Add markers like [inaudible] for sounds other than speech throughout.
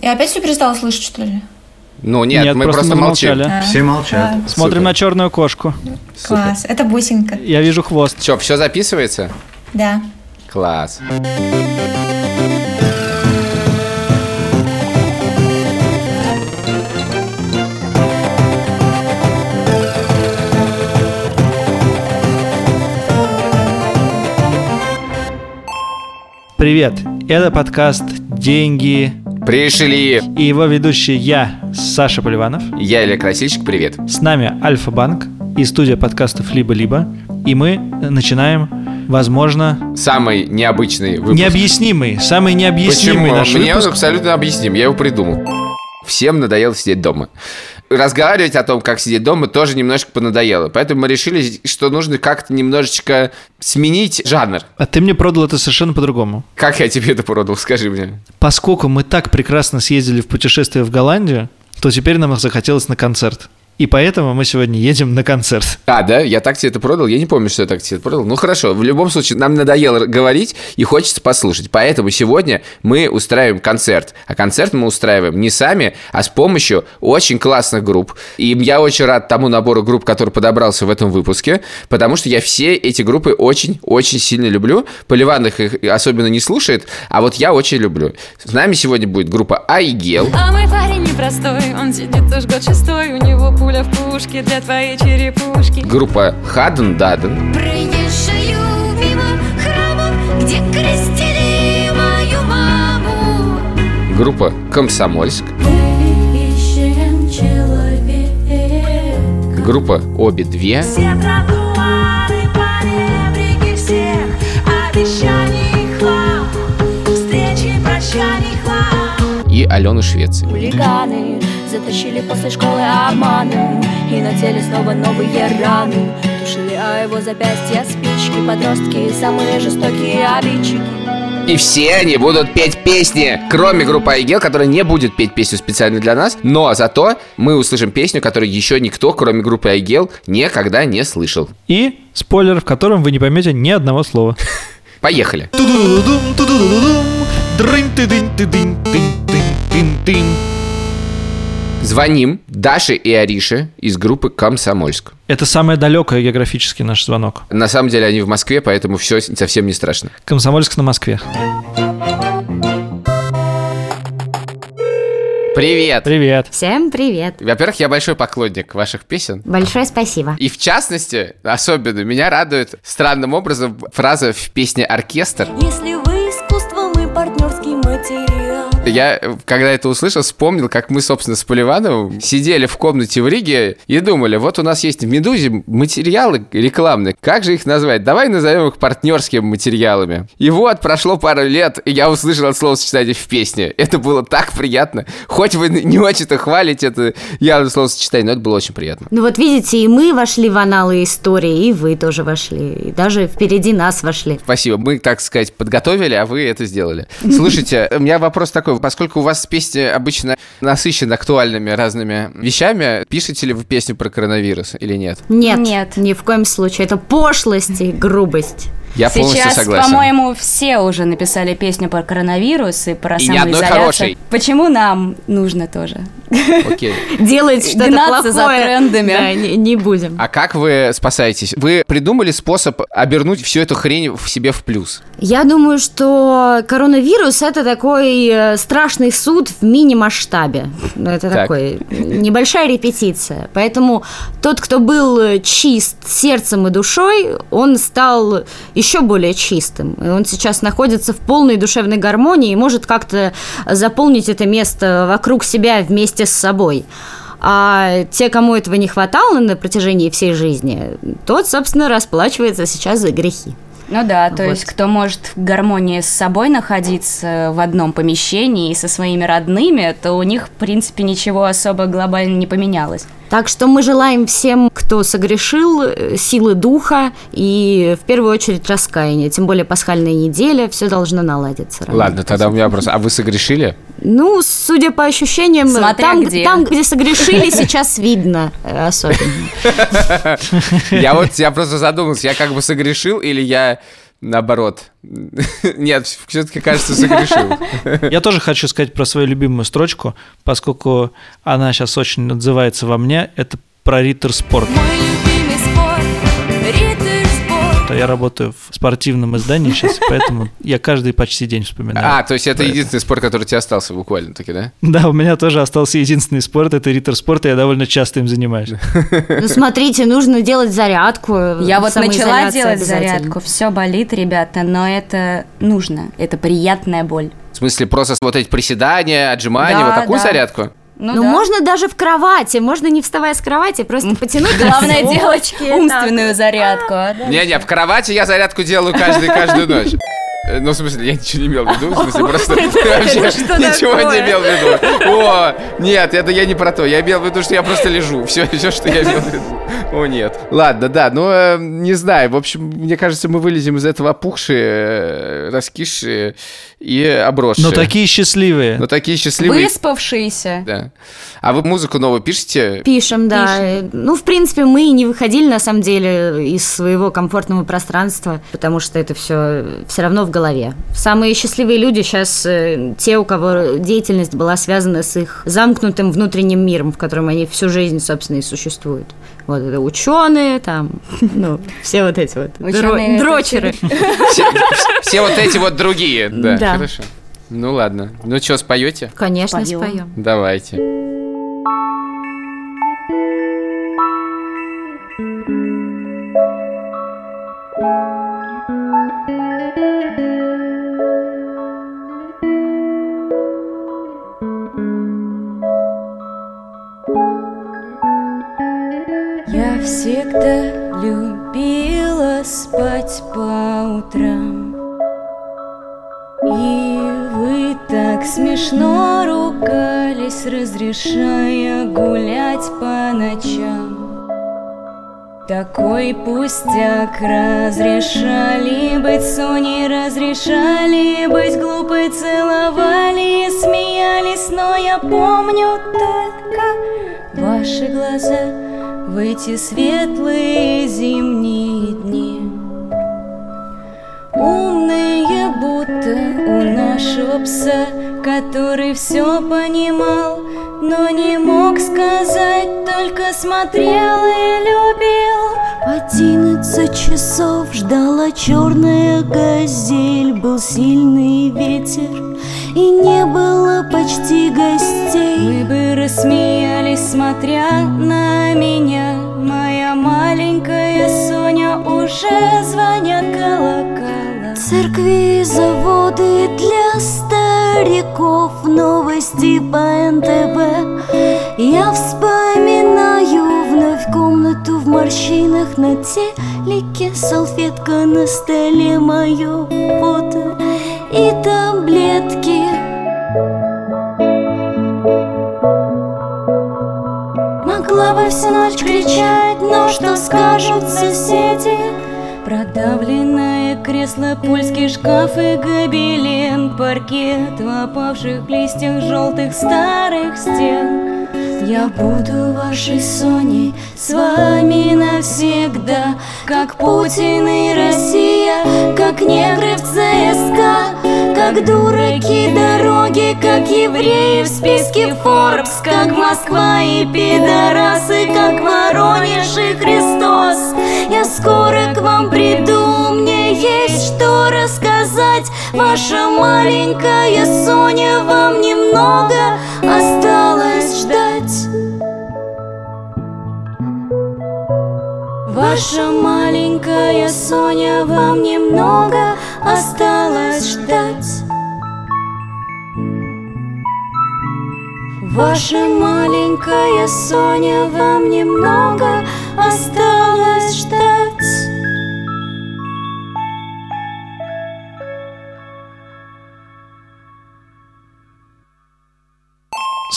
Я опять все перестала слышать, что ли? Ну нет, Нет, мы просто просто мы молчим. молчали. А, Все молчат. а, Смотрим Супер. на черную кошку. класс. Это бусинка. Я вижу хвост. Че, все записывается? Да. Класс. Привет, это подкаст «Деньги» Пришли. и его ведущий я, Саша Поливанов. Я Илья Красильщик, привет. С нами Альфа-Банк и студия подкастов «Либо-либо». И мы начинаем, возможно, Самый необычный выпуск. необъяснимый, самый необъяснимый Почему? наш Мне он выпуск. абсолютно объясним, я его придумал. Всем надоело сидеть дома. Разговаривать о том, как сидеть дома, тоже немножко понадоело. Поэтому мы решили, что нужно как-то немножечко сменить жанр. А ты мне продал это совершенно по-другому. Как я тебе это продал, скажи мне. Поскольку мы так прекрасно съездили в путешествие в Голландию, то теперь нам захотелось на концерт. И поэтому мы сегодня едем на концерт. А, да? Я так тебе это продал? Я не помню, что я так тебе это продал. Ну хорошо, в любом случае, нам надоело говорить и хочется послушать. Поэтому сегодня мы устраиваем концерт. А концерт мы устраиваем не сами, а с помощью очень классных групп. И я очень рад тому набору групп, который подобрался в этом выпуске, потому что я все эти группы очень-очень сильно люблю. Поливанных их особенно не слушает, а вот я очень люблю. С нами сегодня будет группа Айгел. А мой парень непростой, он сидит уж год шестой, у него пуля в пушке для твоей черепушки. Группа Хаден Даден. Проезжаю мимо храмов, где крестили мою маму. Группа Комсомольск. Группа Обе Две. Все и Алену Швеции. Хулиганы затащили после школы обманом И на теле снова новые раны Тушили о его запястья спички Подростки самые жестокие обидчики И все они будут петь песни, кроме группы Айгел, которая не будет петь песню специально для нас, но зато мы услышим песню, которую еще никто, кроме группы Айгел, никогда не слышал. И спойлер, в котором вы не поймете ни одного слова. Поехали. Тудудудум, тудудудудум, дрынь-ты-дынь-ты-дынь-тынь-тынь-тынь. Звоним Даше и Арише из группы Комсомольск. Это самый далекий географический наш звонок. На самом деле они в Москве, поэтому все совсем не страшно. Комсомольск на Москве. Привет! Привет. Всем привет! Во-первых, я большой поклонник ваших песен. Большое спасибо. И в частности, особенно меня радует странным образом фраза в песне «Оркестр». Если вы искусство, мы партнерский материал Я, когда это услышал, вспомнил, как мы, собственно, с Поливановым сидели в комнате в Риге и думали, вот у нас есть в «Медузе» материалы рекламные, как же их назвать? Давай назовем их партнерскими материалами. И вот, прошло пару лет, и я услышал это словосочетание в песне. Это было так приятно. Хоть вы не очень-то хвалите это явное словосочетание, но это было очень приятно. Ну вот видите, и мы вошли в аналы истории, и вы тоже вошли, и даже впереди нас вошли. Спасибо. Мы, так сказать, подготовили, а вы это сделали. Слушайте, у меня вопрос такой. Поскольку у вас песни обычно насыщены актуальными разными вещами, пишете ли вы песню про коронавирус или нет? Нет, Нет. ни в коем случае. Это пошлость и грубость. Я полностью Сейчас, согласен. по-моему, все уже написали песню про коронавирус и про И самоизоляцию. хорошей. Почему нам нужно тоже? Окей. [laughs] Делать что-то Гнаться за плохое. трендами. Да, не, не будем. А как вы спасаетесь? Вы придумали способ обернуть всю эту хрень в себе в плюс? Я думаю, что коронавирус это такой э, страшный суд в мини-масштабе. Это Так. такой небольшая репетиция. Поэтому тот, кто был э, чист сердцем и душой, он стал еще более чистым. И он сейчас находится в полной душевной гармонии и может как-то заполнить это место вокруг себя вместе с собой. А те, кому этого не хватало на протяжении всей жизни, тот, собственно, расплачивается сейчас за грехи. Ну да, то Вот. есть кто может в гармонии с собой находиться в одном помещении и со своими родными, то у них, в принципе, ничего особо глобально не поменялось. Так что мы желаем всем, кто согрешил, э, силы духа и в первую очередь раскаяния. Тем более пасхальная неделя, все должно наладиться. рано Ладно, тогда у меня вопрос. А вы согрешили? Ну, судя по ощущениям, Смотря там, где. там, где согрешили, сейчас видно э, особенно. [laughs] Я вот, я просто задумался, я как бы согрешил или я наоборот. [laughs] Нет, все-таки, кажется, согрешил. [laughs] Я тоже хочу сказать про свою любимую строчку, поскольку она сейчас очень отзывается во мне. Это про Риттер Спорт. Мой любимый спорт. Я работаю в спортивном издании сейчас, [laughs] поэтому я каждый почти день вспоминаю. А, то есть это единственный спорт, который тебе остался буквально таки, да? Да, у меня тоже остался единственный спорт, это Риттер Спорт, и я довольно часто им занимаюсь. [laughs] Ну, смотрите, нужно делать зарядку. Я вот начала делать зарядку, все болит, ребята, но это нужно, это приятная боль. В смысле, просто вот эти приседания, отжимания, Да, вот такую да. зарядку? Ну, да. можно даже в кровати, можно не вставая с кровати, просто потянуть Главное делать носочки, умственную зарядку. а? Не-не, в кровати я зарядку делаю каждую, каждую ночь. Э, Ну, в смысле, я ничего не имел в виду, в смысле, [laughs] просто [laughs] вообще [laughs] ничего не имел в виду. О, нет, это я не про то. Я имел в виду, что я просто лежу. Все, все, что я имел в виду. О, нет. Ладно, да, ну, э, не знаю. В общем, мне кажется, мы вылезем из этого опухшие, э, раскисшие и обросшие. Но такие счастливые. Но такие счастливые. Выспавшиеся. Да. А вы музыку новую пишете? Пишем, да. Э, Ну, в принципе, мы не выходили, на самом деле, из своего комфортного пространства, потому что это все все равно в голове. Самые счастливые люди сейчас те, у кого деятельность была связана с их замкнутым внутренним миром, в котором они всю жизнь, собственно, и существуют. Вот это ученые, там, ну, все вот эти вот Ученые дрочеры. Все, вот эти вот другие. Да, хорошо. Ну ладно. Ну что, споете? Конечно, Споем. споем. Давайте. Всегда любила спать по утрам. И вы так смешно ругались, разрешая гулять по ночам. Такой пустяк Разрешали быть Соней, разрешали быть глупой Целовали и смеялись, но я помню только Ваши глаза в эти светлые зимние дни. Умные, будто у нашего пса Который все понимал, но не мог сказать Только смотрел и любил Одиннадцать часов ждала черная газель. Был сильный ветер и не было почти гостей. Мы бы рассмеялись, смотря на меня. Моя маленькая Соня уже звонят колокола. Церкви, заводы для стариков. Новости по НТВ На телеке салфетка на столе Мое фото и таблетки. Могла бы всю ночь кричать, но что скажут соседи? Продавленное кресло, польский шкаф и гобелен. Паркет в опавших листьях желтых старых стен Я буду вашей Соней, с вами навсегда Как Путин и Россия, как негры в ЦСКА Как дураки дороги, как евреи в списке Forbes Как Москва и пидорасы, как Воронеж и Христос. Я скоро к вам приду, мне есть что рассказать. Ваша маленькая Соня, вам немного осталось Ваша маленькая Соня, вам немного осталось ждать. Ваша маленькая Соня, вам немного осталось ждать.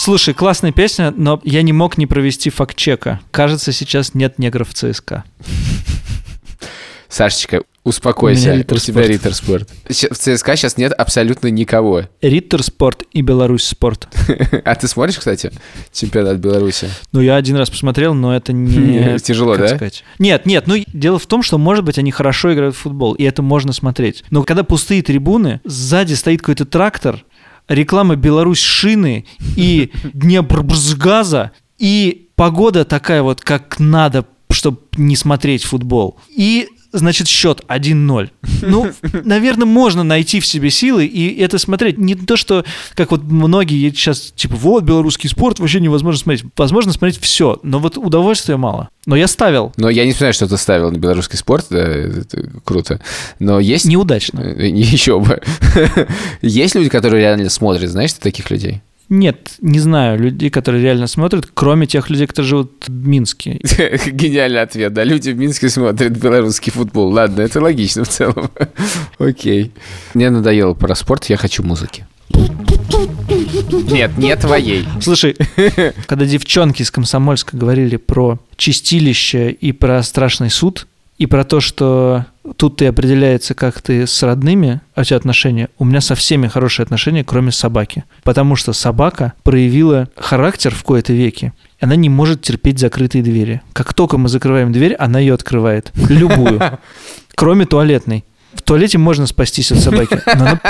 Слушай, классная песня, но я не мог не провести факт-чека. Кажется, сейчас нет негров в ЦСКА. Сашечка, Успокойся, У у, тебя Спорт. Риттер Спорт. Щ- В ЦСКА сейчас нет абсолютно никого. Риттер Спорт и Беларусь Спорт. [laughs] А ты смотришь, кстати, чемпионат Беларуси? Ну, я один раз посмотрел, но это не... [laughs] Тяжело, да? сказать. Нет, нет, ну, дело в том, что, может быть, они хорошо играют в футбол, и это можно смотреть. Но когда пустые трибуны, сзади стоит какой-то трактор, реклама Беларусь шины и Днепрбрзгаза, и погода такая вот, как надо, чтобы не смотреть футбол. И Значит, счет 1-0. [laughs] Ну, наверное, можно найти в себе силы и это смотреть. Не то, что, как вот многие сейчас, типа, вот, белорусский спорт, вообще невозможно смотреть. Возможно смотреть все, но вот удовольствия мало. Но я ставил. Но я не знаю, что ты ставил на белорусский спорт, да, это круто. Но есть... Неудачно. [laughs] Еще бы. [laughs] Есть люди, которые реально смотрят, знаешь ты таких людей? Нет, не знаю людей, которые реально смотрят, кроме тех людей, которые живут в Минске. [laughs] Гениальный ответ, да. Люди в Минске смотрят белорусский футбол. Ладно, это логично в целом. [laughs] Окей. Мне надоело про спорт, я хочу музыки. Нет, не твоей. Слушай, [laughs] когда девчонки из Комсомольска говорили про чистилище и про страшный суд, и про то, что тут ты определяется, как ты с родными, а у тебя отношения. У меня со всеми хорошие отношения, кроме собаки. Потому что собака проявила характер в кои-то веке. Она не может терпеть закрытые двери. Как только мы закрываем дверь, она ее открывает. Любую. [laughs] Кроме туалетной. В туалете можно спастись от собаки. она-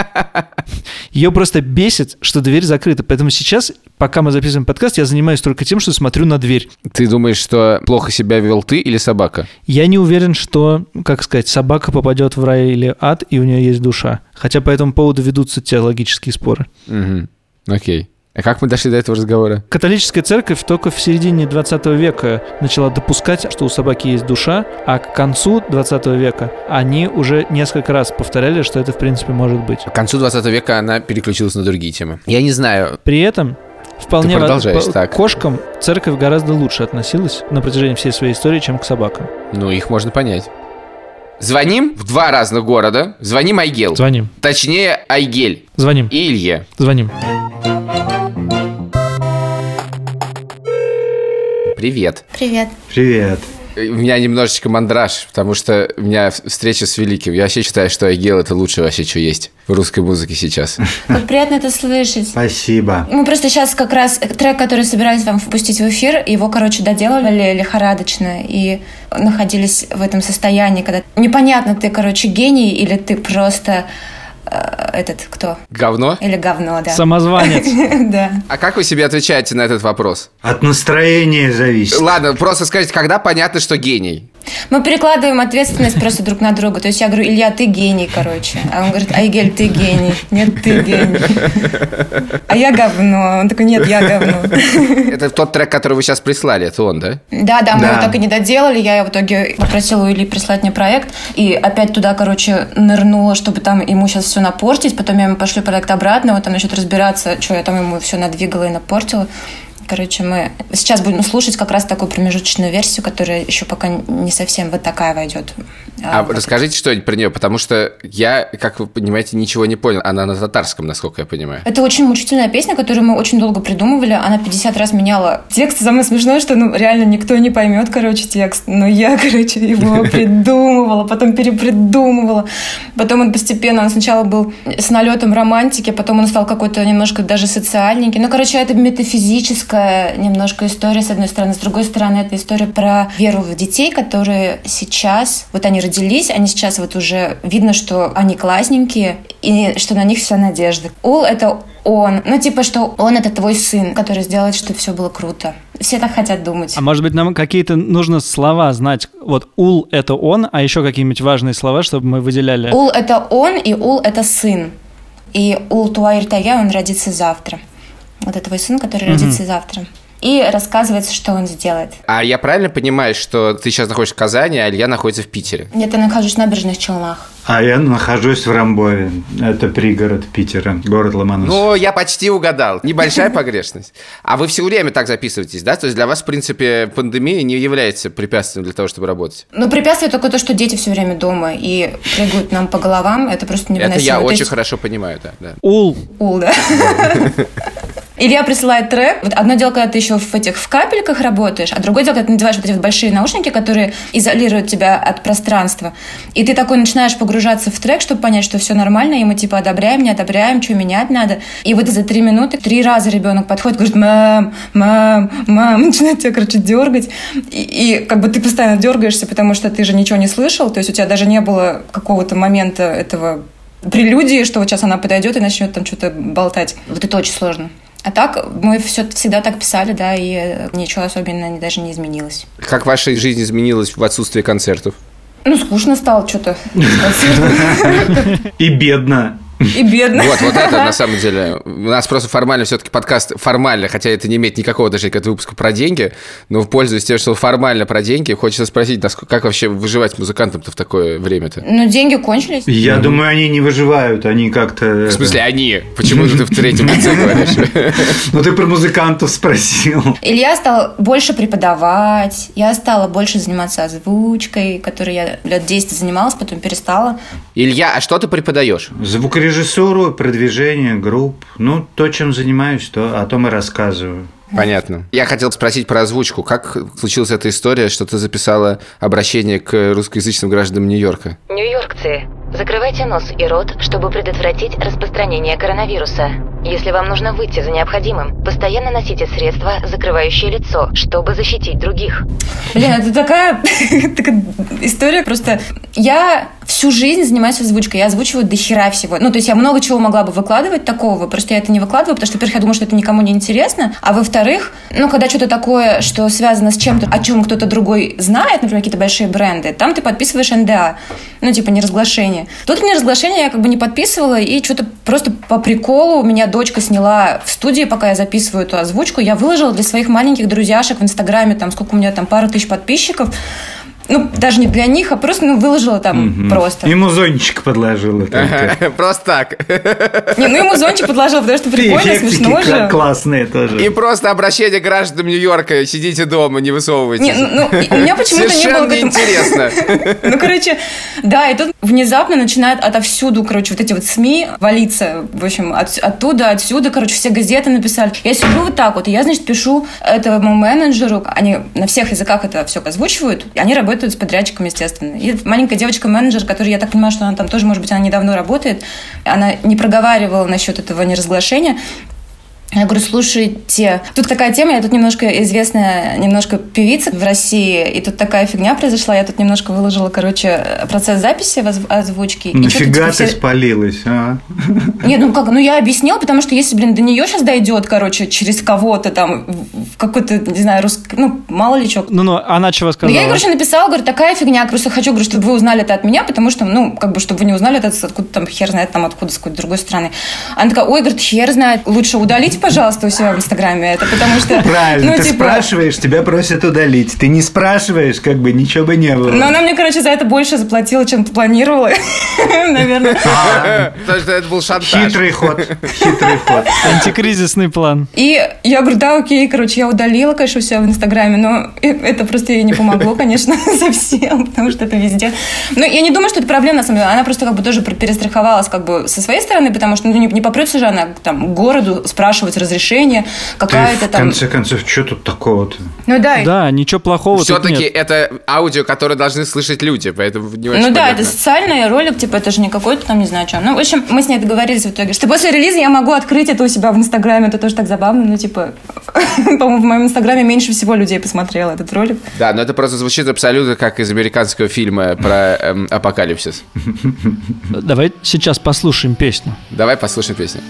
Ее просто бесит, что дверь закрыта. Поэтому сейчас, пока мы записываем подкаст, я занимаюсь только тем, что смотрю на дверь. Ты думаешь, что плохо себя вел ты или собака? Я не уверен, что, как сказать, собака попадет в рай или ад, и у нее есть душа. Хотя по этому поводу ведутся теологические споры. Угу. Окей. А как мы дошли до этого разговора? Католическая церковь только в середине 20 века начала допускать, что у собаки есть душа, а к концу 20 века они уже несколько раз повторяли, что это в принципе может быть. К концу 20 века она переключилась на другие темы. Я не знаю. При этом вполне Ты продолжаешь, по- так. к кошкам церковь гораздо лучше относилась на протяжении всей своей истории, чем к собакам. Ну, их можно понять. Звоним в два разных города. Звоним Айгел. Звоним, Точнее, Айгель звоним, и Илье. звоним. Привет. Привет. Привет. У меня немножечко мандраж, потому что у меня встреча с Великим. Я вообще считаю, что Айгел это лучшее вообще, что есть в русской музыке сейчас. [laughs] Как приятно это слышать. Спасибо. Мы просто сейчас как раз трек, который собирались вам впустить в эфир, его, короче, доделали лихорадочно и находились в этом состоянии, когда непонятно, ты, короче, гений или ты просто э, этот кто? Говно? Или говно, да. Самозванец. [laughs] Да. А как вы себе отвечаете на этот вопрос? От настроения зависит. Ладно, просто скажите, когда понятно, что гений? Мы перекладываем ответственность просто друг на друга. То есть я говорю, Илья, ты гений, короче. А он говорит, Айгель, ты гений. Нет, ты гений. [laughs] А я говно. Он такой, нет, я говно. [laughs] Это тот трек, который вы сейчас прислали, это он, да? Да, да, мы Да. его так и не доделали. Я в итоге попросила у Ильи прислать мне проект. И опять туда, короче, нырнула, чтобы там ему сейчас все напортить. Потом я ему пошлю проект обратно. Вот там начнет разбираться, что я там ему все надвигала и напортила. Короче, мы сейчас будем слушать как раз такую промежуточную версию, которая еще пока не совсем вот такая войдет. А вот. расскажите что-нибудь про нее, потому что я, как вы понимаете, ничего не понял. Она на татарском, насколько я понимаю. Это очень мучительная песня, которую мы очень долго придумывали. Она 50 раз меняла текст. Самое смешное, что ну, реально никто не поймет, короче, текст. Но я, [laughs] короче, его [laughs] придумывала, потом перепридумывала. Потом он постепенно, он сначала был с налетом романтики, потом он стал какой-то немножко даже социальненький. Ну, короче, это метафизическая немножко история, с одной стороны. С другой стороны, это история про веру в детей, которые сейчас, вот они родились, они сейчас вот уже видно, что они классненькие, и что на них вся надежда. Ул — это он. Ну, типа, что он — это твой сын, который сделает, чтобы все было круто. Все так хотят думать. А может быть, нам какие-то нужно слова знать? Вот ул — это он, а еще какие-нибудь важные слова, чтобы мы выделяли. Ул — это он, и Ул — это сын. И Ул Туаир Тая, он родится завтра. Вот это твой сын, который родится завтра. И рассказывается, что он сделает. А я правильно понимаю, что ты сейчас находишься в Казани, а Илья находится в Питере? Я то нахожусь в набережных Челнах. А я нахожусь в Рамбове. Это пригород Питера, город Ломоносов. Ну, я почти угадал. Небольшая [laughs] погрешность. А вы все время так записываетесь, да? То есть для вас, в принципе, пандемия не является препятствием для того, чтобы работать? Но препятствие только то, что дети все время дома и прыгают нам по головам. Это просто невыносимо. Это я очень есть хорошо понимаю, да. да. Ул Ул, да. [laughs] Илья присылает трек. Вот одно дело, когда ты еще в этих в капельках работаешь, а другое дело, когда ты надеваешь вот эти вот большие наушники, которые изолируют тебя от пространства. И ты такой начинаешь погружаться в трек, чтобы понять, что все нормально, и мы типа одобряем, не одобряем, что менять надо. И вот за три минуты три раза ребенок подходит, говорит, мам, мам, мам, [laughs] начинает тебя, короче, дергать. И, и как бы ты постоянно дергаешься, потому что ты же ничего не слышал, то есть у тебя даже не было какого-то момента этого прелюдии, что вот сейчас она подойдет и начнет там что-то болтать. Вот это очень сложно. А так мы все всегда так писали, да, и ничего особенно даже не изменилось. Как ваша жизнь изменилась в отсутствии концертов? Ну, скучно стало что-то. [laughs] И бедно. И бедно. Вот, вот это на самом деле. У нас просто формально все-таки подкаст формально, хотя это не имеет никакого отношения к этому выпуску про деньги, но пользуясь тем, что формально про деньги, хочется спросить, насколько- как вообще выживать музыкантам-то в такое время-то? Ну, деньги кончились. Я думаю, они не выживают, они как-то... В смысле, они? Почему ты в третьем лице [laughs] говоришь? Ну, ты про музыкантов спросил. Илья стал больше преподавать, я стала больше заниматься озвучкой, которой я лет 10 занималась, потом перестала. Илья, а что ты преподаешь? Звукорежиссуру, продвижение групп. Ну, то, чем занимаюсь, то о том и рассказываю. Понятно. Я хотел спросить про озвучку. Как случилась эта история, что ты записала обращение к русскоязычным гражданам Нью-Йорка? Нью-Йоркцы, закрывайте нос и рот, чтобы предотвратить распространение коронавируса. Если вам нужно выйти за необходимым, постоянно носите средства, закрывающие лицо, чтобы защитить других. Блин, это такая, [laughs] такая история просто... Я всю жизнь занимаюсь озвучкой, я озвучиваю до хера всего. Ну, то есть я много чего могла бы выкладывать такого, просто я это не выкладываю, потому что, во-первых, я думаю, что это никому не интересно, а во-вторых, ну, когда что-то такое, что связано с чем-то, о чем кто-то другой знает, например, какие-то большие бренды, там ты подписываешь НДА, ну, типа неразглашение. Тут неразглашение я как бы не подписывала, и что-то просто по приколу меня дочка сняла в студии, пока я записываю эту озвучку, я выложила для своих маленьких друзьяшек в Инстаграме, там, сколько у меня там, пару тысяч подписчиков, ну, даже не для них, а просто, ну, выложила там просто. Ему зонтик подложила только. [laughs] Просто так. Не, ну, ему зонтик подложил, потому что прикольно, смешно же. классные тоже. И просто обращение к гражданам Нью-Йорка. Сидите дома, не высовывайтесь. Не, ну, ну, у меня почему-то не было Совершенно неинтересно. [laughs] Ну, короче, да, и тут внезапно начинают отовсюду, короче, вот эти вот СМИ валиться, в общем, от- оттуда, отсюда, короче, все газеты написали. Я сижу вот так вот, и я, значит, пишу этому менеджеру, они на всех языках это все озвучивают, они работают с подрядчиком, естественно. И маленькая девочка-менеджер, которая, я так понимаю, что она там тоже, может быть, она недавно работает, она не проговаривала насчет этого неразглашения, я говорю, слушайте, тут такая тема, я тут немножко известная, немножко певица в России, и тут такая фигня произошла, я тут немножко выложила, короче, процесс записи в озв- озвучки. и чё-то, Нафига типа, ты все- спалилась, а? [laughs] Нет, ну как, ну я объяснила, потому что если, блин, до нее сейчас дойдет, короче, через кого-то там, в какой-то, не знаю, русский, ну, мало ли что. Ну-ну, она чего Ну, сказала? я ей, короче, написала, говорю, такая фигня, просто хочу, говорю, чтобы вы узнали это от меня, потому что, ну, как бы, чтобы вы не узнали это откуда там, хер знает там откуда, с какой-то другой страны. Она такая, ой, говорит, хер знает, лучше удалите, пожалуйста, у себя в Инстаграме это, потому что... Правильно, ну, ты типа, спрашиваешь, тебя просят удалить. Ты не спрашиваешь, как бы ничего бы не было. Но она мне, короче, за это больше заплатила, чем планировала, [laughs] наверное. Потому что это был шантаж. Хитрый ход, хитрый ход. Антикризисный план. И я говорю, да, окей, короче, я удалила, конечно, все в Инстаграме, но э- это просто ей не помогло, [laughs] конечно, [laughs] совсем, потому что это везде. Но я не думаю, что это проблема, на самом деле. Она просто как бы тоже перестраховалась как бы со своей стороны, потому что ну, не, не попрется же она там к городу спрашивать разрешение, Ты, какая-то в там... конце концов, что тут такого-то? Ну да, Да, ничего плохого Все-таки это аудио, которое должны слышать люди, поэтому не очень Ну да, понятно. это социальный ролик, типа, это же не какой-то там, не знаю, что. Ну, в общем, мы с ней договорились в итоге, что после релиза я могу открыть это у себя в Инстаграме, это тоже так забавно, ну, типа, [laughs] по-моему, в моем Инстаграме меньше всего людей посмотрело этот ролик. Да, но это просто звучит абсолютно как из американского фильма про эм, апокалипсис. Давай сейчас послушаем песню. Давай послушаем песню.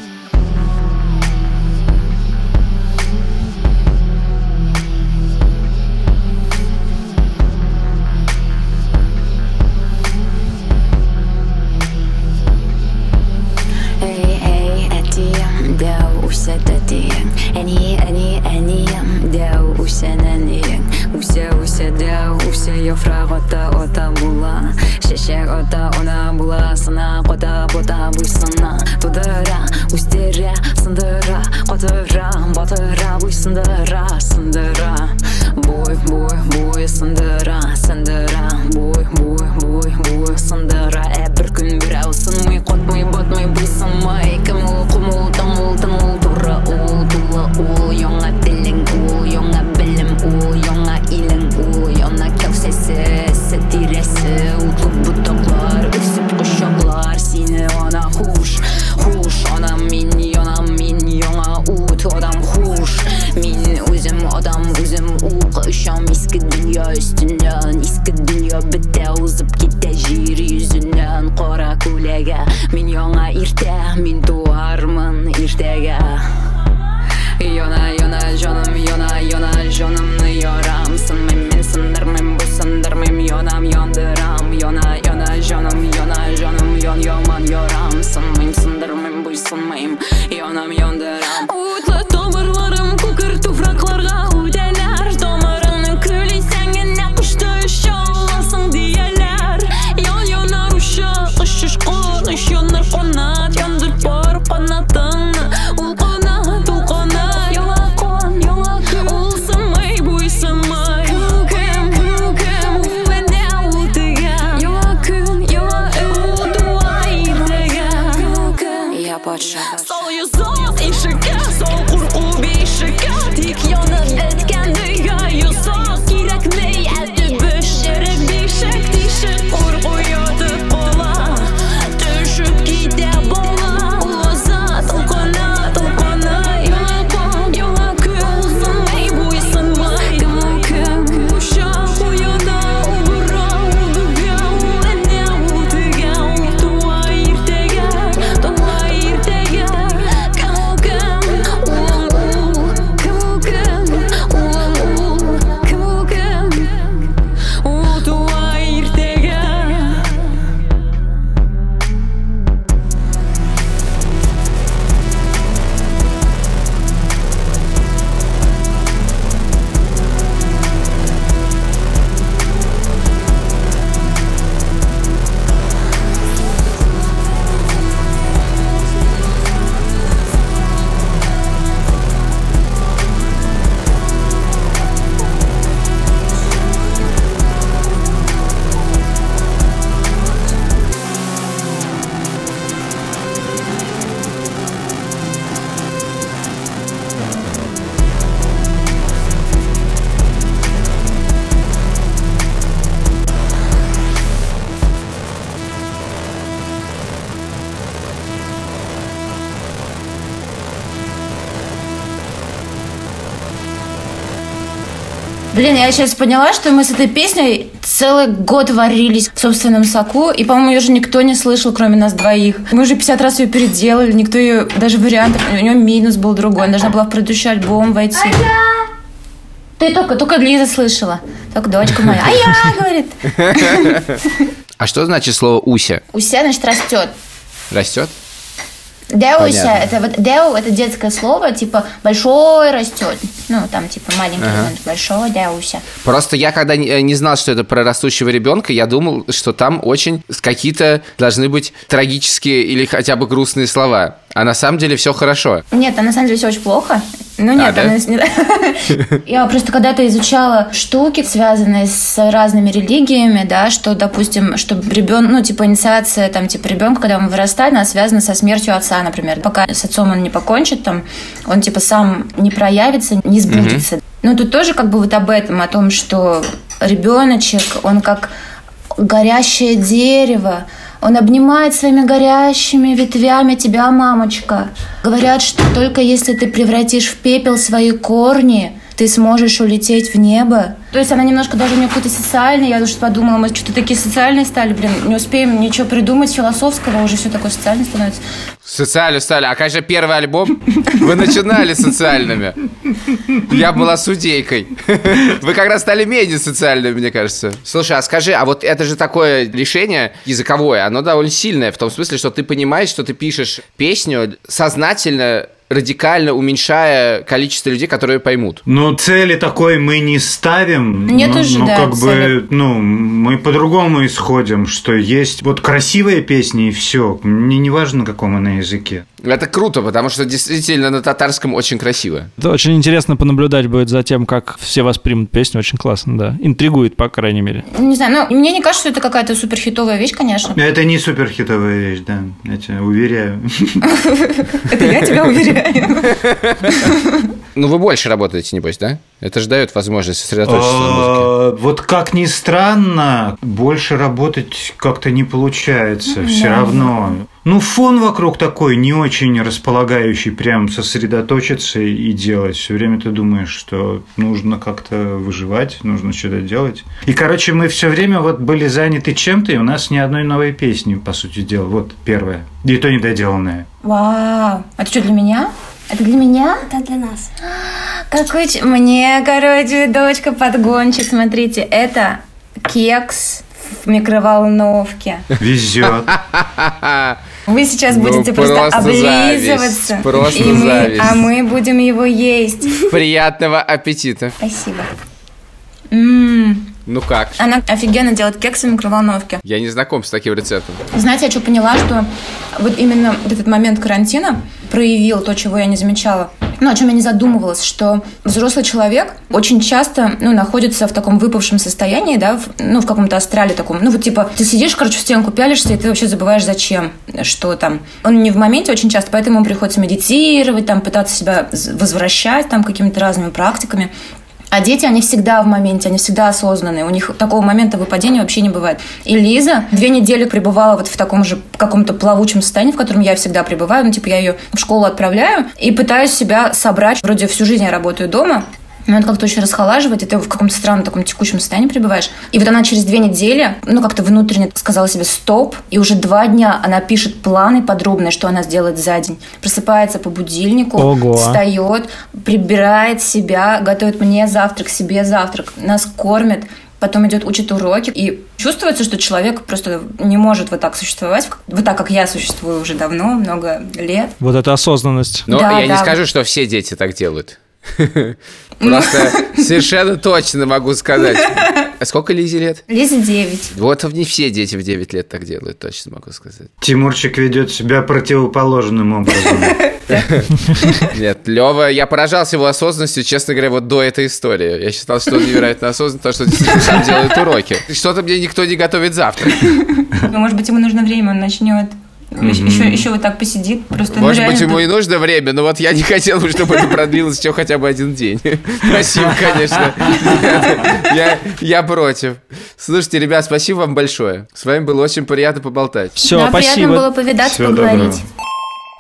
бұйсына тудыра өздері сындыра қотыра батыра Бұйсындыра сындыра Бой-бой-бой сындыра сындыра. Бой-бой-бой буй сындыра. Ә бір күн бір ауысынмай қотмай ботмай бұйсынмай кім ол құм ол тым ол тың ол тура ол тулы ол яңа тілің ол яңа білім ол яңа илің ол яңа кеусесі сатиресі ұлы бұтақлы я сейчас поняла, что мы с этой песней целый год варились в собственном соку, и, по-моему, ее же никто не слышал, кроме нас двоих. Мы уже 50 раз ее переделали, никто ее, даже вариантов, у нее минус был другой, она должна была в предыдущий альбом войти. Ты только, только Лиза слышала, только дочка моя. А я, [laughs] говорит. [laughs] А что значит слово «уся»? Уся, значит, растет. Растет? Деуся, это вот деу, это детское слово, типа большой растет. Ну, там, типа, маленький, Ага. значит, большой деуся. Просто я когда не, не знал, что это про растущего ребенка, я думал, что там очень какие-то должны быть трагические или хотя бы грустные слова. А на самом деле все хорошо. Нет, а на самом деле все очень плохо. Ну нет, А, да? она [laughs] Я просто когда-то изучала штуки, связанные с разными религиями, да, что, допустим, что ребенок, ну, типа, инициация, там, типа, ребенка, когда он вырастает, она связана со смертью отца, например. Пока с отцом он не покончит, там, он, типа, сам не проявится, не сбудется. Ну, тут тоже как бы вот об этом, о том, что ребеночек, он как горящее дерево, он обнимает своими горящими ветвями тебя, мамочка. Говорят, что только если ты превратишь в пепел свои корни, ты сможешь улететь в небо. То есть она немножко даже у нее какой-то социальный. Я уже подумала, мы что-то такие социальные стали, блин, не успеем ничего придумать философского, уже все такое социальное становится. Социально стали. А как же первый альбом? Вы начинали социальными. Я была судейкой. Вы как раз стали менее социальными, мне кажется. Слушай, а скажи, а вот это же такое решение языковое, оно довольно сильное, в том смысле, что ты понимаешь, что ты пишешь песню сознательно радикально уменьшая количество людей, которые поймут. Ну, цели такой мы не ставим. Нет ну, уже, ну, да, как цели. бы, ну, мы по-другому исходим, что есть вот красивые песни и все. Мне не важно, на каком она языке. Это круто, потому что действительно на татарском очень красиво. Это очень интересно понаблюдать будет за тем, как все воспримут песню. Очень классно, да. Интригует, по крайней мере. Не знаю, ну, мне не кажется, что это какая-то суперхитовая вещь, конечно. Это не суперхитовая вещь, да, я тебя уверяю. [laughs] Это я тебя уверяю. Ну, вы больше работаете, небось, да? Это же дает возможность сосредоточиться на музыке. А, Вот как ни странно, больше работать как-то не получается. Все равно Ну, фон вокруг такой не очень располагающий, прям сосредоточиться и делать. Все время ты думаешь, что нужно как-то выживать, нужно что-то делать. И, короче, мы все время вот были заняты чем-то, и у нас ни одной новой песни, по сути дела. Вот первая. И то недоделанная. Вау. Это что, для меня? Это для меня? Это для нас. Какой... ч- Мне, короче, дочка подгончик, смотрите. Это кекс в микроволновке. Везет. [laughs] Вы сейчас Ну, будете просто, просто облизываться. зависть, просто и мы- зависть. а мы будем его есть. [laughs] Приятного аппетита. Спасибо. М, Ну как? Она офигенно делает кексы в микроволновке. Я не знаком с таким рецептом. Знаете, я что поняла, что вот именно этот момент карантина проявил то, чего я не замечала. Ну, о чем я не задумывалась, что взрослый человек очень часто, ну, находится в таком выпавшем состоянии, да, в- ну, в каком-то астрале таком. Ну, вот типа, ты сидишь, короче, в стенку пялишься, и ты вообще забываешь, зачем, что там. Он не в моменте очень часто, поэтому ему приходится медитировать, там, пытаться себя возвращать, там, какими-то разными практиками. А дети, они всегда в моменте, они всегда осознанные. У них такого момента выпадения вообще не бывает. И Лиза две недели пребывала вот в таком же каком-то плавучем состоянии, в котором я всегда пребываю. Ну, типа, я ее в школу отправляю и пытаюсь себя собрать. Вроде всю жизнь я работаю дома, но это как-то очень расхолаживает, и ты в каком-то странном таком текущем состоянии пребываешь. И вот она через две недели, ну, как-то внутренне сказала себе «стоп», и уже два дня она пишет планы подробные, что она сделает за день. Просыпается по будильнику, Ого. встает, прибирает себя, готовит мне завтрак, себе завтрак, нас кормит, потом идет учит уроки. И чувствуется, что человек просто не может вот так существовать, вот так, как я существую уже давно, много лет. Вот эта осознанность. Но Да, я не да. скажу, что все дети так делают. [laughs] Просто совершенно точно могу сказать. А сколько Лизе лет? Лизе 9. Вот не все дети в 9 лет так делают, точно могу сказать. Тимурчик ведет себя противоположным образом. [laughs] Нет, Лева, я поражался его осознанностью, честно говоря, вот до этой истории. Я считал, что он невероятно осознан, потому что действительно сам делает уроки. Что-то мне никто не готовит завтра. Ну, может быть, ему нужно время, он начнет. Еще, еще вот так посидит. Просто, ну, Может реально быть, ему и нужно время, но вот я не [laughs] хотел бы, чтобы это продлилось еще хотя бы один день. [laughs] Спасибо, конечно. [laughs] Я, я против. Слушайте, ребят, спасибо вам большое. С вами было очень приятно поболтать. Все, да, приятно спасибо. было повидаться, Всего поговорить.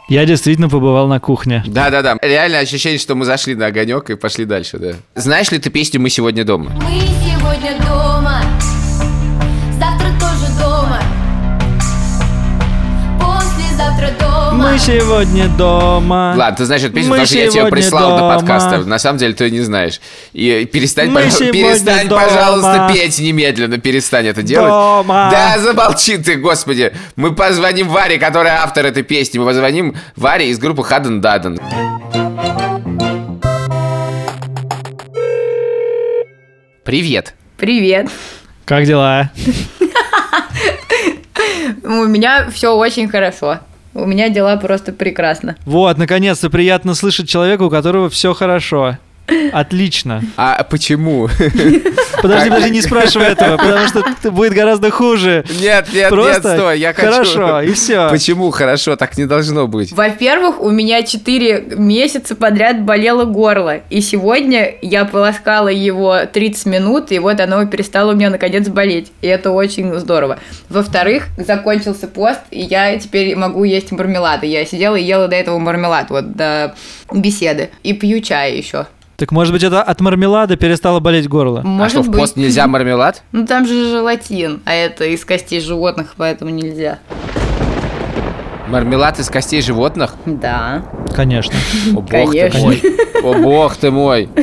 Я действительно побывал на кухне. Да-да-да, реально ощущение, что мы зашли на огонек и пошли дальше, да. Знаешь ли ты песню «Мы сегодня дома»? Мы сегодня дома, Мы сегодня дома. Ладно, ты знаешь эту песню, Мы потому что я тебе сегодня прислал до дома. подкаста. На самом деле ты не знаешь. И перестань, Мы пожа- сегодня перестань дома. пожалуйста, петь немедленно. Перестань это делать. Дома. Да, замолчи ты, господи. Мы позвоним Варе, которая автор этой песни. Мы позвоним Варе из группы Хаден Даден. Привет. Привет. Как дела? [laughs] У меня все очень хорошо. У меня дела просто прекрасно. Вот, наконец-то приятно слышать человека, у которого все хорошо. Отлично. А почему? Подожди, подожди, не спрашивай этого, потому что будет гораздо хуже. Нет, нет, Просто нет, стой, я хочу. хорошо, и всё. Почему хорошо? Так не должно быть. Во-первых, у меня 4 месяца подряд болело горло. И сегодня я полоскала его 30 минут, и вот оно перестало у меня наконец болеть. И это очень здорово. Во-вторых, закончился пост, и я теперь могу есть мармелады. Я сидела и ела до этого мармелад, вот до беседы. И пью чай еще. Так может быть это от мармелада перестало болеть горло? а Может что, в быть. пост нельзя [laughs] мармелад? Ну там же желатин, а это из костей животных, поэтому нельзя. Мармелад из костей животных? Да. Конечно. О, бог ты мой. О, бог ты мой. [laughs]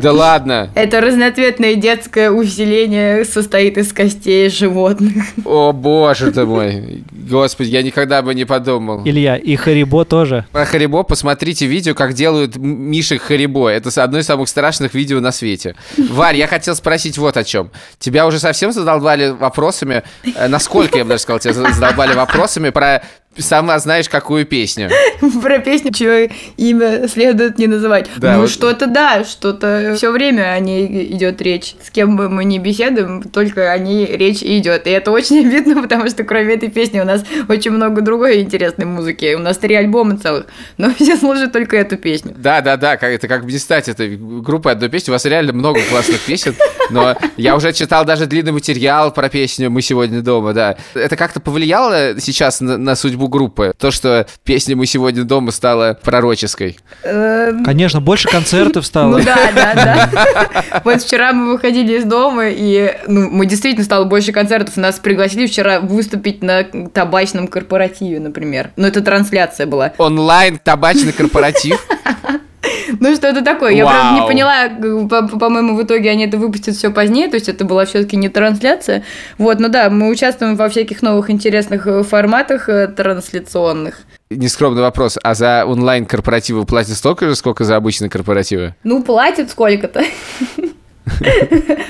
Да ладно. Это разноцветное детское усиление состоит из костей животных. О, боже ты мой. Господи, я никогда бы не подумал. Илья, и Харибо тоже. Про Харибо посмотрите видео, как делают мишек Харибо. Это одно из самых страшных видео на свете. Варь, я хотел спросить вот о чем. Тебя уже совсем задолбали вопросами, э, насколько, я бы даже сказал, тебя задолбали вопросами про сама знаешь какую песню. [laughs] Про песню, чье имя следует не называть. Да, ну, вот- что-то да, что-то все время о ней идет речь. С кем бы мы ни беседуем, только о ней речь идет. И это очень [laughs] обидно, потому что кроме этой песни у нас очень много другой интересной музыки. У нас три альбома целых, но [laughs] все слушают только эту песню. Да, да, да, как, это как не стать этой группой одной песни. У вас реально много классных песен. Но я уже читал даже длинный материал про песню «Мы сегодня дома», да. Это как-то повлияло сейчас на, на судьбу группы? То, что песня «Мы сегодня дома» стала пророческой? Эм, Конечно, больше концертов [laughs] стало. Ну да, да, да. [laughs] Вот вчера мы выходили из дома, и ну, мы действительно стало больше концертов. Нас пригласили вчера выступить на табачном корпоративе, например. Ну, это трансляция была. Онлайн табачный корпоратив? [laughs] Ну, что-то такое. Я, правда, не поняла, по- по- по-моему, в итоге они это выпустят все позднее, то есть это была все-таки не трансляция. Вот, ну да, мы участвуем во всяких новых интересных э, форматах э, трансляционных. Нескромный вопрос. А за онлайн-корпоративы платят столько же, сколько за обычные корпоративы? Ну, платят сколько-то. [laughs]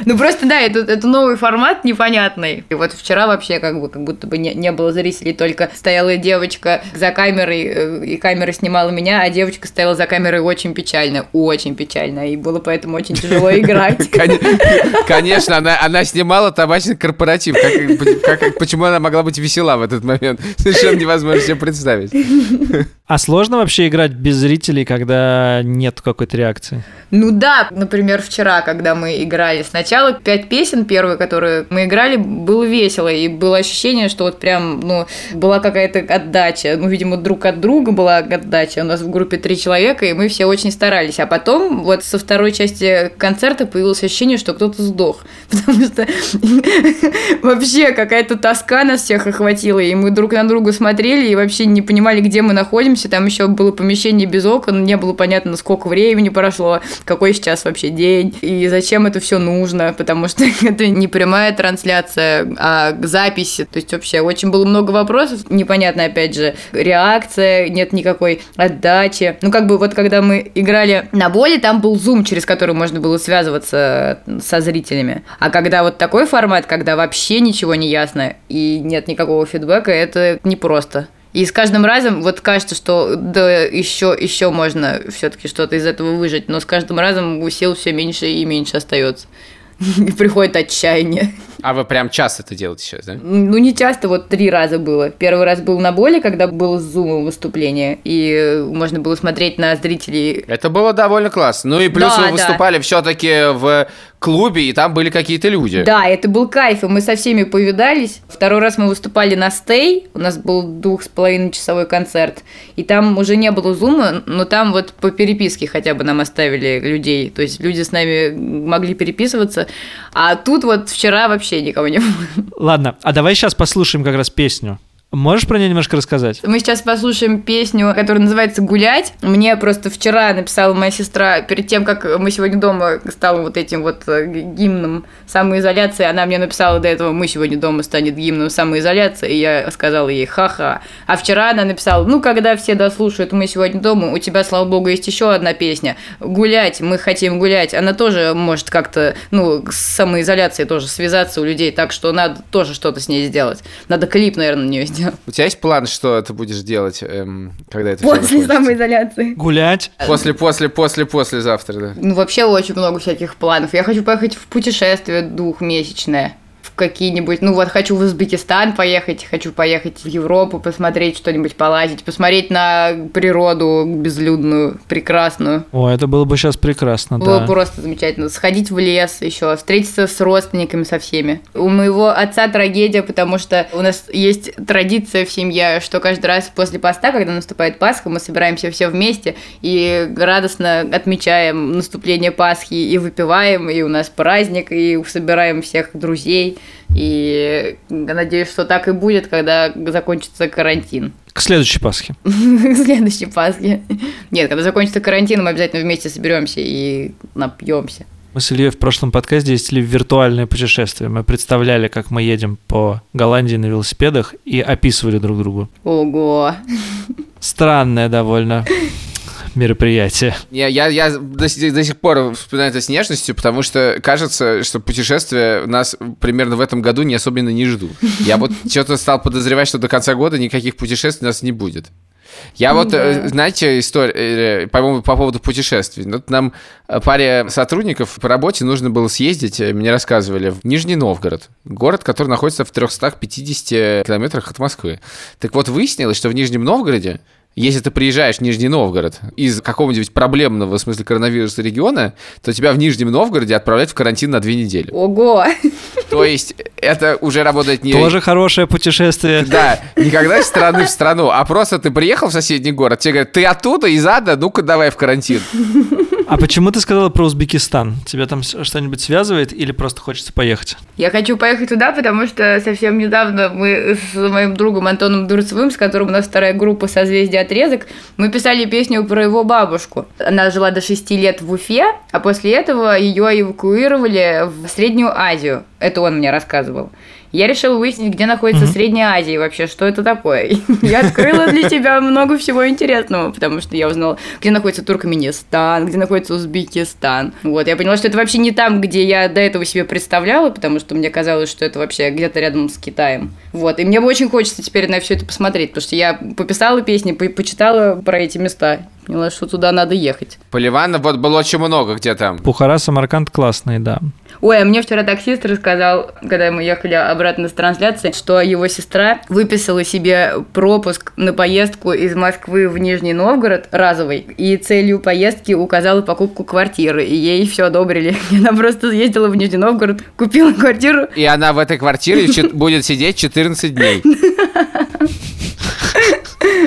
Ну, просто, да, это, это новый формат непонятный. И вот вчера вообще как бы как будто бы не, не было зрителей, только стояла девочка за камерой, э, и камера снимала меня, а девочка стояла за камерой очень печально, очень печально, и было поэтому очень тяжело играть. [laughs] Кон- Конечно, она, она снимала табачный корпоратив. Как- как- почему она могла быть весела в этот момент? [laughs] Совершенно невозможно себе представить. [laughs] А сложно вообще играть без зрителей, когда нет какой-то реакции? Ну да, например, вчера, когда мы играли сначала пять песен первые, которые мы играли, было весело, и было ощущение, что вот прям, ну, была какая-то отдача, ну, видимо, друг от друга была отдача, у нас в группе три человека, и мы все очень старались, а потом вот со второй части концерта появилось ощущение, что кто-то сдох, [laughs] потому что [laughs] вообще какая-то тоска нас всех охватила, и мы друг на друга смотрели и вообще не понимали, где мы находимся, там еще было помещение без окон, не было понятно, сколько времени прошло, какой сейчас вообще день, и зачем это все нужно, потому что [laughs] это не прямая трансляция, а запись, то есть вообще очень было много вопросов, непонятно, опять же, реакция, нет никакой отдачи, ну как бы вот когда мы играли на боли, там был зум, через который можно было связываться со зрителями, а когда вот такой формат, когда вообще ничего не ясно и нет никакого фидбэка, это непросто. И с каждым разом вот кажется, что да еще, еще можно все-таки что-то из этого выжить, но с каждым разом сил все меньше и меньше остается. [laughs] И приходит отчаяние. А вы прям часто это делаете сейчас, да? Ну, не часто, вот три раза было. Первый раз был на боли, когда был зум выступление, и можно было смотреть на зрителей. Это было довольно классно. Ну и плюс Да, вы да. выступали все-таки в клубе, и там были какие-то люди. Да, это был кайф, и мы со всеми повидались. Второй раз мы выступали на стей, у нас был двух с половиной часовой концерт, и там уже не было зума, но там вот по переписке хотя бы нам оставили людей, то есть люди с нами могли переписываться, а тут вот вчера вообще никого не было. Ладно, а давай сейчас послушаем как раз песню. Можешь про нее немножко рассказать? Мы сейчас послушаем песню, которая называется «Гулять». Мне просто вчера написала моя сестра, перед тем, как мы сегодня дома стал вот этим вот э, гимном самоизоляции, она мне написала до этого «Мы сегодня дома станет гимном самоизоляции», и я сказала ей «Ха-ха». А вчера она написала «Ну, когда все дослушают «Мы сегодня дома», у тебя, слава богу, есть еще одна песня «Гулять, мы хотим гулять». Она тоже может как-то, ну, с самоизоляцией тоже связаться у людей, так что надо тоже что-то с ней сделать. Надо клип, наверное, на нее сделать. У тебя есть план, что ты будешь делать, эм, когда это После самоизоляции. Гулять. После, после, после, после завтра, да. Ну, вообще очень много всяких планов. Я хочу поехать в путешествие двухмесячное. Какие-нибудь... Ну, вот хочу в Узбекистан поехать, хочу поехать в Европу, посмотреть что-нибудь, полазить, посмотреть на природу безлюдную, прекрасную. О, это было бы сейчас прекрасно, Было да. просто замечательно. Сходить в лес еще, встретиться с родственниками со всеми. У моего отца трагедия, потому что у нас есть традиция в семье, что каждый раз после поста, когда наступает Пасха, мы собираемся все вместе и радостно отмечаем наступление Пасхи и выпиваем, и у нас праздник, и собираем всех друзей. И надеюсь, что так и будет, когда закончится карантин. К следующей Пасхе. [laughs] Следующей Пасхи. Нет, когда закончится карантин, мы обязательно вместе соберемся и напьемся. Мы с Ильей в прошлом подкасте ездили в виртуальное путешествие. Мы представляли, как мы едем по Голландии на велосипедах и описывали друг другу. Ого. Странное довольно [laughs] мероприятие. Я, я, я до, сих- до сих пор вспоминаю это с нежностью, потому что кажется, что путешествия нас примерно в этом году не особенно не ждут. Я вот [laughs] что-то стал подозревать, что до конца года никаких путешествий у нас не будет. Я вот, э, знаете, история, по-моему, по поводу путешествий. Вот нам э, паре сотрудников по работе нужно было съездить, э, мне рассказывали, в Нижний Новгород. Город, который находится в 350 километрах от Москвы. Так вот, выяснилось, что в Нижнем Новгороде если ты приезжаешь в Нижний Новгород из какого-нибудь проблемного, в смысле коронавируса региона, то тебя в Нижнем Новгороде отправляют в карантин на две недели. Ого! То есть это уже работает не... Тоже хорошее путешествие. Да, никогда из страны в страну, а просто ты приехал в соседний город, тебе говорят, ты оттуда, из ада, ну-ка давай в карантин. А почему ты сказала про Узбекистан? Тебя там что-нибудь связывает или просто хочется поехать? Я хочу поехать туда, потому что совсем недавно мы с моим другом Антоном Дурцевым, с которым у нас вторая группа «Созвездие отрезок», мы писали песню про его бабушку. Она жила до 6 лет в Уфе, а после этого ее эвакуировали в Среднюю Азию. Это он мне рассказывал. Я решила выяснить, где находится Средняя Азия и вообще, что это такое. [laughs] Я открыла для тебя много всего интересного, потому что я узнала, где находится Туркменистан, где находится Узбекистан. Вот, я поняла, что это вообще не там, где я до этого себе представляла, потому что мне казалось, что это вообще где-то рядом с Китаем. Вот, и мне очень хочется теперь на все это посмотреть, потому что я пописала песни, по- почитала про эти места, поняла, что туда надо ехать. По Ливану вот было очень много где там. Бухара, Самарканд классные, да. Ой, а мне вчера таксист рассказал, когда мы ехали обратно с трансляции, что его сестра выписала себе пропуск на поездку из Москвы в Нижний Новгород разовый, и целью поездки указала покупку квартиры, и ей все одобрили. И [laughs] она просто съездила в Нижний Новгород, купила квартиру, И она в этой квартире будет сидеть 14 дней. [laughs]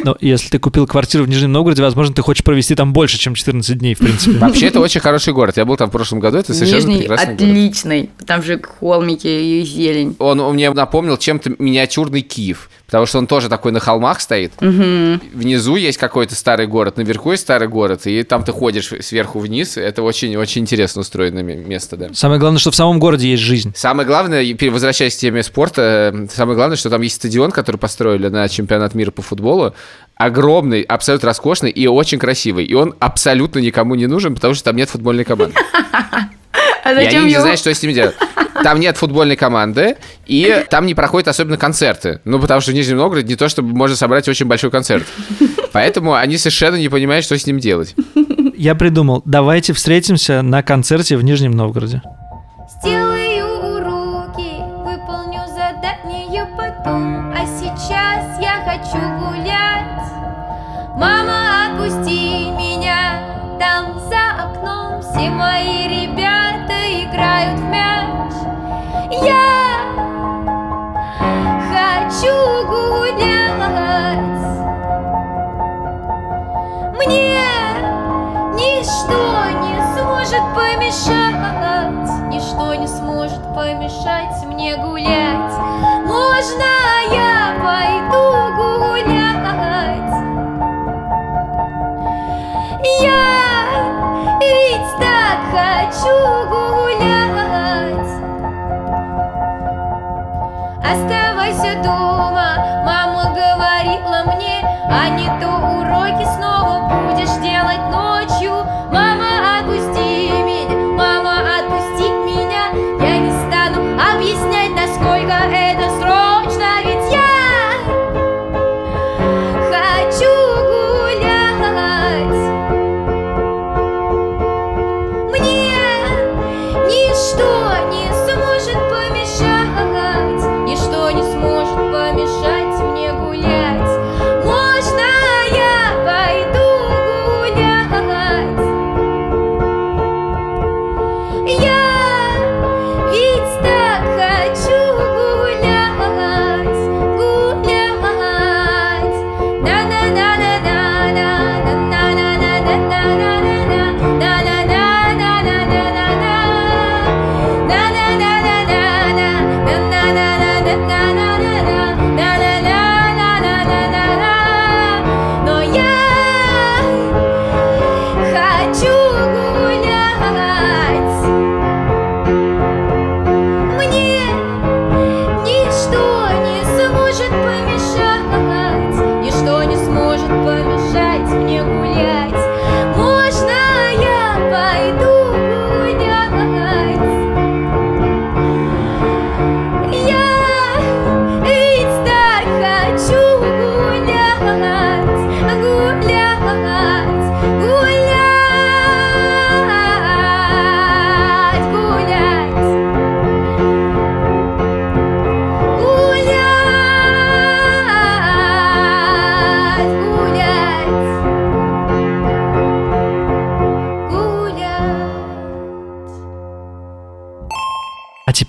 Но если ты купил квартиру в Нижнем Новгороде, возможно, ты хочешь провести там больше, чем 14 дней, в принципе. Вообще, это очень хороший город. Я был там в прошлом году, это совершенно Нижний прекрасный город. отличный, там же холмики и зелень. Он мне напомнил чем-то миниатюрный Киев, потому что он тоже такой на холмах стоит. Внизу есть какой-то старый город, наверху есть старый город, и там ты ходишь сверху вниз. Это очень-очень интересно устроенное ме- место, да. Самое главное, что в самом городе есть жизнь. Самое главное, возвращаясь к теме спорта, э, самое главное, что там есть стадион, который построили на чемпионат мира по футболу. Огромный, абсолютно роскошный и очень красивый. И он абсолютно никому не нужен, потому что там нет футбольной команды. А И они не его? знают, что с ними делать. Там нет футбольной команды, и там не проходят особенно концерты. Ну, потому что в Нижнем Новгороде не то, чтобы можно собрать очень большой концерт. Поэтому они совершенно не понимают, что с ним делать. Я придумал, давайте встретимся на концерте в Нижнем Новгороде. Сделаю уроки, выполню задание потом А сейчас я хочу гулять Мама, отпусти меня Там за окном все мои сможет помешать. Ничто не сможет помешать мне гулять. Можно я пойду гулять? Я ведь так хочу гулять. Оставайся дома, мама говорила мне А не то уроки снова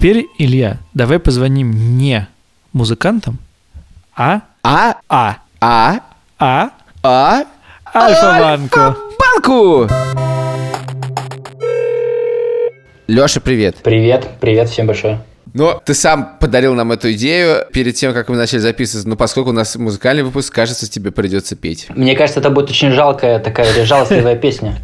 теперь, Илья, давай позвоним не музыкантам, а А, А. а, А. а, Альфа-банку. банку! Леша, привет. Привет, привет всем большое. Но ты сам подарил нам эту идею перед тем, как мы начали записывать. Но поскольку у нас музыкальный выпуск, кажется, тебе придется петь. Мне кажется, это будет очень жалкая такая жалостливая песня.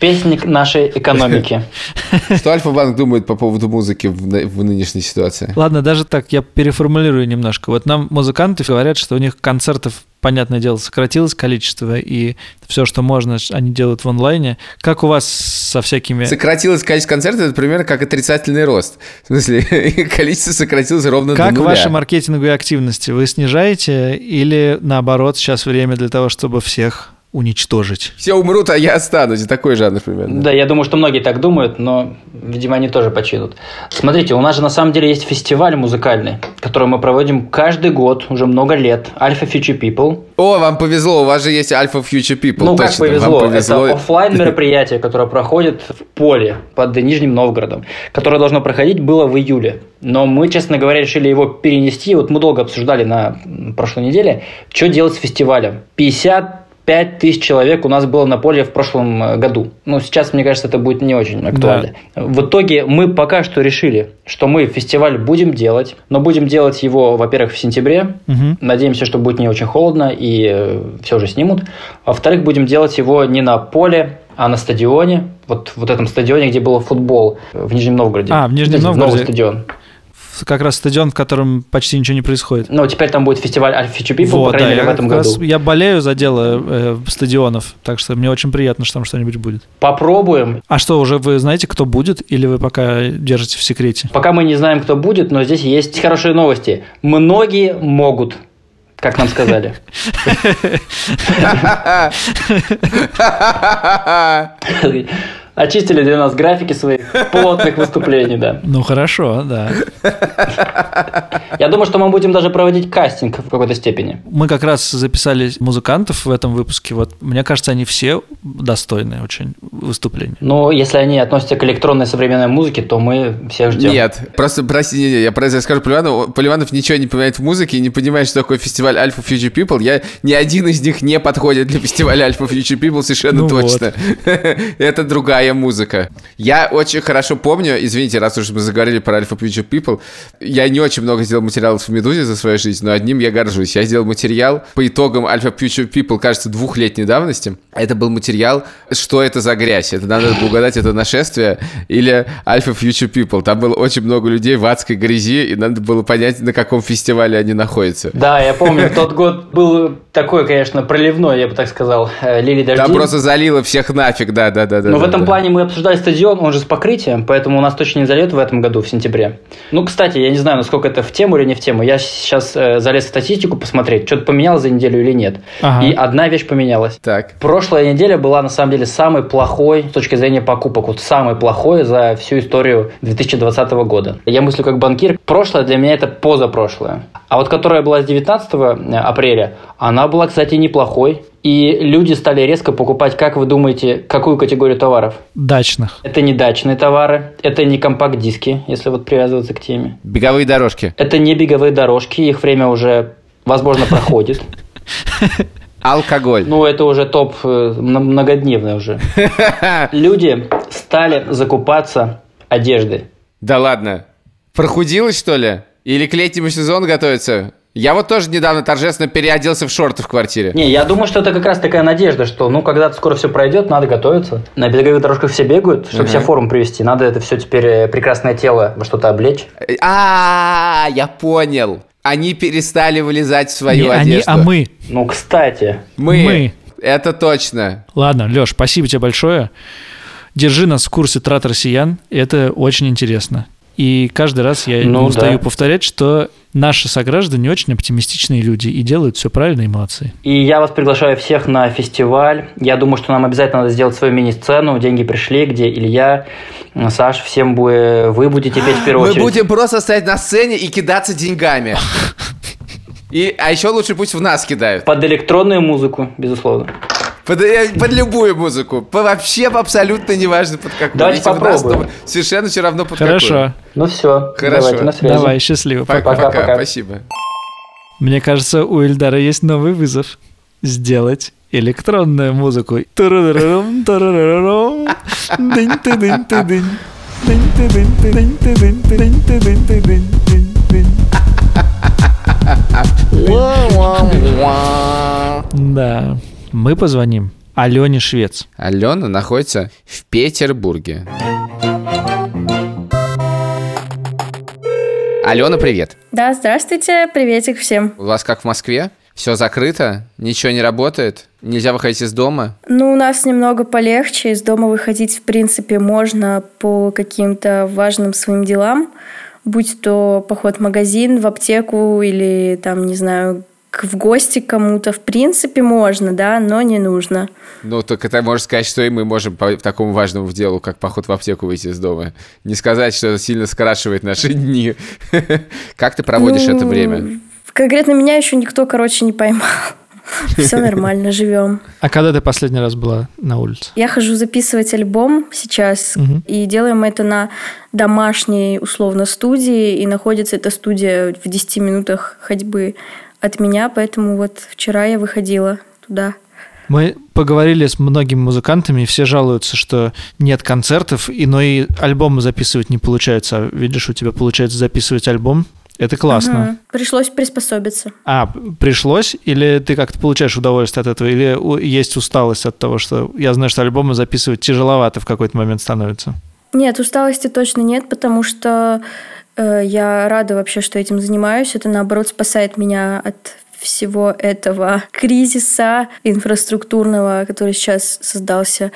Песня нашей экономики. [laughs] Что Альфа-банк думает по поводу музыки в, нынешней ситуации? Ладно, даже так, я переформулирую немножко. Вот нам музыканты говорят, что у них концертов, понятное дело, сократилось количество, и все, что можно, они делают в онлайне. Как у вас со всякими... Сократилось количество концертов, это примерно как отрицательный рост. В смысле, [laughs] количество сократилось ровно Как до нуля. ваши маркетинговые активности? Вы снижаете или наоборот сейчас время для того, чтобы всех уничтожить? Все умрут, а я останусь. Такой жанр примерно. Да, я думаю, что многие так думают, но, видимо, они тоже починут. Смотрите, у нас же на самом деле есть фестиваль музыкальный, который мы проводим каждый год, уже много лет. Alpha Future People. О, вам повезло, у вас же есть Alpha Future People. ну, точно, как повезло. Вам повезло. Это оффлайн [laughs] мероприятие, которое проходит в поле под Нижним Новгородом, которое должно проходить было в июле. Но мы, честно говоря, решили его перенести. Вот мы долго обсуждали на прошлой неделе, что делать с фестивалем. 55 тысяч человек у нас было на поле в прошлом э, году. Ну, сейчас, мне кажется, это будет не очень актуально. В итоге мы пока что решили, что мы фестиваль будем делать, но будем делать его, во-первых, в сентябре, Мгм. Надеемся, что будет не очень холодно и все же снимут. Во-вторых, будем делать его не на поле, а на стадионе. Вот, вот этом стадионе, где был футбол э, в Нижнем Новгороде. А, в Нижнем Новгороде. Новый стадион. Как раз стадион, в котором почти ничего не происходит. Ну, теперь там будет фестиваль Alpha Future People, по Вот, крайней да, мере, я в этом году. я болею за дело э, стадионов, так что мне очень приятно, что там что-нибудь будет. Попробуем. А что, уже вы знаете, кто будет, или вы пока держите в секрете? Пока мы не знаем, кто будет, но здесь есть хорошие новости. Многие могут, как нам сказали. [laughs] [laughs] [laughs] Очистили для нас графики своих плотных выступлений, да. Ну хорошо, да. Я думаю, что мы будем даже проводить кастинг в какой-то степени. Мы как раз записали музыкантов в этом выпуске. Вот мне кажется, они все достойные очень выступления. Но если они относятся к электронной современной музыке, то мы всех ждем. Нет, просто, прости, не, не, я просто скажу Поливанову, Поливанов ничего не понимает в музыке и не понимает, что такое фестиваль Alpha Future People. Я, ни один из них не подходит для фестиваля Alpha Future People совершенно Ну точно. [laughs] Это другая музыка. Я очень хорошо помню, извините, раз уж мы заговорили про Alpha Future People, я не очень много сделал материалов в «Медузе» за свою жизнь, но одним я горжусь. Я сделал материал по итогам Alpha Future People, кажется, двухлетней давности. Это был материал «Что это за грязь?» Это надо было угадать, это нашествие или Alpha Future People. Там было очень много людей в адской грязи, и надо было понять, на каком фестивале они находятся. Да, я помню, тот год был такой, конечно, проливной, я бы так сказал, э, лили дожди. Там просто залило всех нафиг, да-да-да. Но в этом плане мы обсуждали стадион, он же с покрытием, поэтому у нас точно не зальет в этом году, в сентябре. Ну, кстати, я не знаю, насколько это в тему или не в тему. Я сейчас э, залез в статистику посмотреть, что-то поменялось за неделю или нет. Ага. И одна вещь поменялась. Так. Прошлая неделя была, на самом деле, самой плохой с точки зрения покупок. Вот самой плохой за всю историю 2020 года. Я мыслю как банкир. Прошлое для меня это позапрошлое. А вот которая была с 19 апреля, она была, кстати, неплохой. И люди стали резко покупать, как вы думаете, какую категорию товаров? Дачных. Это не дачные товары, это не компакт-диски, если вот привязываться к теме. Беговые дорожки. Это не беговые дорожки, их время уже, возможно, проходит. Алкоголь. Ну, это уже топ э, многодневный уже. [laughs] Люди стали закупаться одеждой. Да ладно. Прохудилось, что ли? Или к летнему сезону готовится? Я вот тоже недавно торжественно переоделся в шорты в квартире. Не, я думаю, что это как раз такая надежда, что ну когда-то скоро все пройдет, надо готовиться. На беговых дорожках все бегают, чтобы Ага. себя в форму привести. Надо это все теперь э, прекрасное тело во что-то облечь. А, я понял. Они перестали вылезать в свою Не они, одежду. а мы. Ну, кстати. Мы. Мы. Это точно. Ладно, Леш, спасибо тебе большое. Держи нас в курсе трат россиян. Это очень интересно. И каждый раз я Ну устаю да. повторять, что наши сограждане очень оптимистичные люди и делают все правильно и молодцы. И я вас приглашаю всех на фестиваль. Я думаю, что нам обязательно надо сделать свою мини-сцену. Деньги пришли, где Илья, Саш, всем бы вы будете петь в первую Мы очередь. будем просто стоять на сцене и кидаться деньгами. И, а еще лучше пусть в нас кидают. Под электронную музыку, безусловно. Под, под любую музыку. По, вообще абсолютно неважно под какую. Давайте Ведь нас попробуем. Совершенно все равно под Хорошо. Ну все, Хорошо. давайте на связи. Давай, счастливо. какую. Пока. Пока, пока, Пока-пока. спасибо. Мне кажется, у Эльдара есть новый вызов. Сделать электронную музыку. Да, мы позвоним Алене Швец. Алена находится в Петербурге. Алена, привет. Да, здравствуйте, приветик всем. У вас как в Москве? Все закрыто? Ничего не работает? Нельзя выходить из дома? Ну, у нас немного полегче. Из дома выходить, в принципе, можно по каким-то важным своим делам, будь то поход в магазин, в аптеку или, там, не знаю, в гости к кому-то. В принципе, можно, да, но не нужно. Ну, только ты можешь сказать, что и мы можем по такому важному делу, как поход в аптеку, выйти из дома. Не сказать, что это сильно скрашивает наши [laughs] дни. Как ты проводишь Ну, это время? Конкретно меня еще никто, короче, не поймал. [laughs] Все нормально, живем. А когда ты последний раз была на улице? Я хожу записывать альбом сейчас, Мгм. и делаем это на домашней, условно, студии, и находится эта студия в 10 минутах ходьбы от меня, поэтому вот вчера я выходила туда. Мы поговорили с многими музыкантами, и все жалуются, что нет концертов, и, но и альбомы записывать не получается. А видишь, у тебя получается записывать альбом. Это классно. Мгм. Пришлось приспособиться. А, пришлось? Или ты как-то получаешь удовольствие от этого? Или есть усталость от того, что я знаю, что альбомы записывать тяжеловато в какой-то момент становится? Нет, усталости точно нет, потому что я рада вообще, что этим занимаюсь. Это, наоборот, спасает меня от всего этого [laughs] кризиса инфраструктурного, который сейчас создался.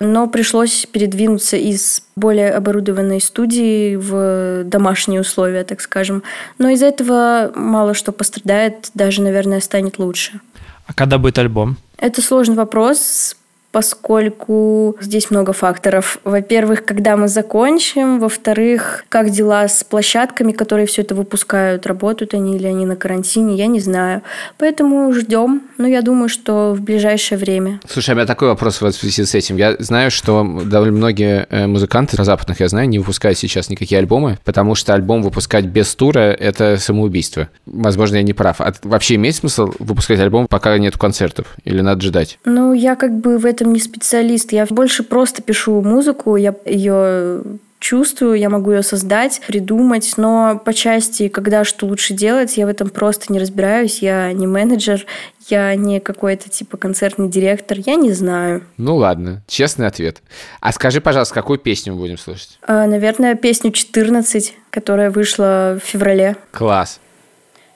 Но пришлось передвинуться из более оборудованной студии в домашние условия, так скажем. Но из-за этого мало что пострадает, даже, наверное, станет лучше. А когда будет альбом? Это сложный вопрос, поскольку здесь много факторов. Во-первых, когда мы закончим. Во-вторых, как дела с площадками, которые все это выпускают. Работают они или они на карантине, я не знаю. Поэтому ждем. Но я думаю, что в ближайшее время. Слушай, а у меня такой вопрос в связи с этим. Я знаю, что довольно многие э, музыканты западных, я знаю, не выпускают сейчас никакие альбомы, потому что альбом выпускать без тура – это самоубийство. Возможно, я не прав. А вообще имеет смысл выпускать альбом, пока нет концертов? Или надо ждать? Ну, я как бы в этом не специалист. Я больше просто пишу музыку, я ее чувствую, я могу ее создать, придумать, но по части, когда что лучше делать, я в этом просто не разбираюсь. Я не менеджер, я не какой-то типа концертный директор, я не знаю. Ну ладно, честный ответ. А скажи, пожалуйста, какую песню мы будем слушать? А, Наверное, песню «14», которая вышла в феврале. Класс.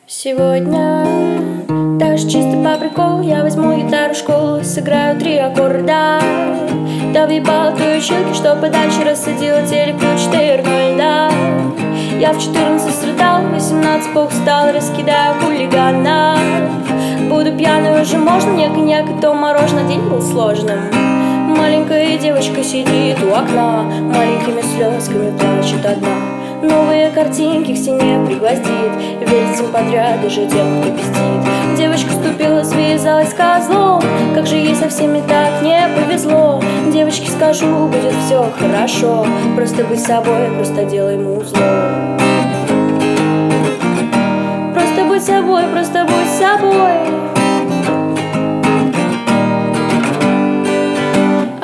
Сегодня даже чисто по приколу Я возьму гитару в школу сыграю три аккорда. Да въебал твои училки, что подальше рассадила телек на 4 да Я в 14 страдал, в 18 поустал, раскидаю хулиганов Буду пьяной уже можно, мне коньяк и то мороженое День был сложным. Маленькая девочка сидит у окна Маленькими слезками плачет одна Новые картинки к стене пригвоздит. Верит всем подряд, даже тем, кто пиздит. Девочка ступила, связалась козлом. Как же ей со всеми так не повезло. Девочке скажу, будет все хорошо. Просто будь собой, просто делай музло Просто будь собой, просто будь собой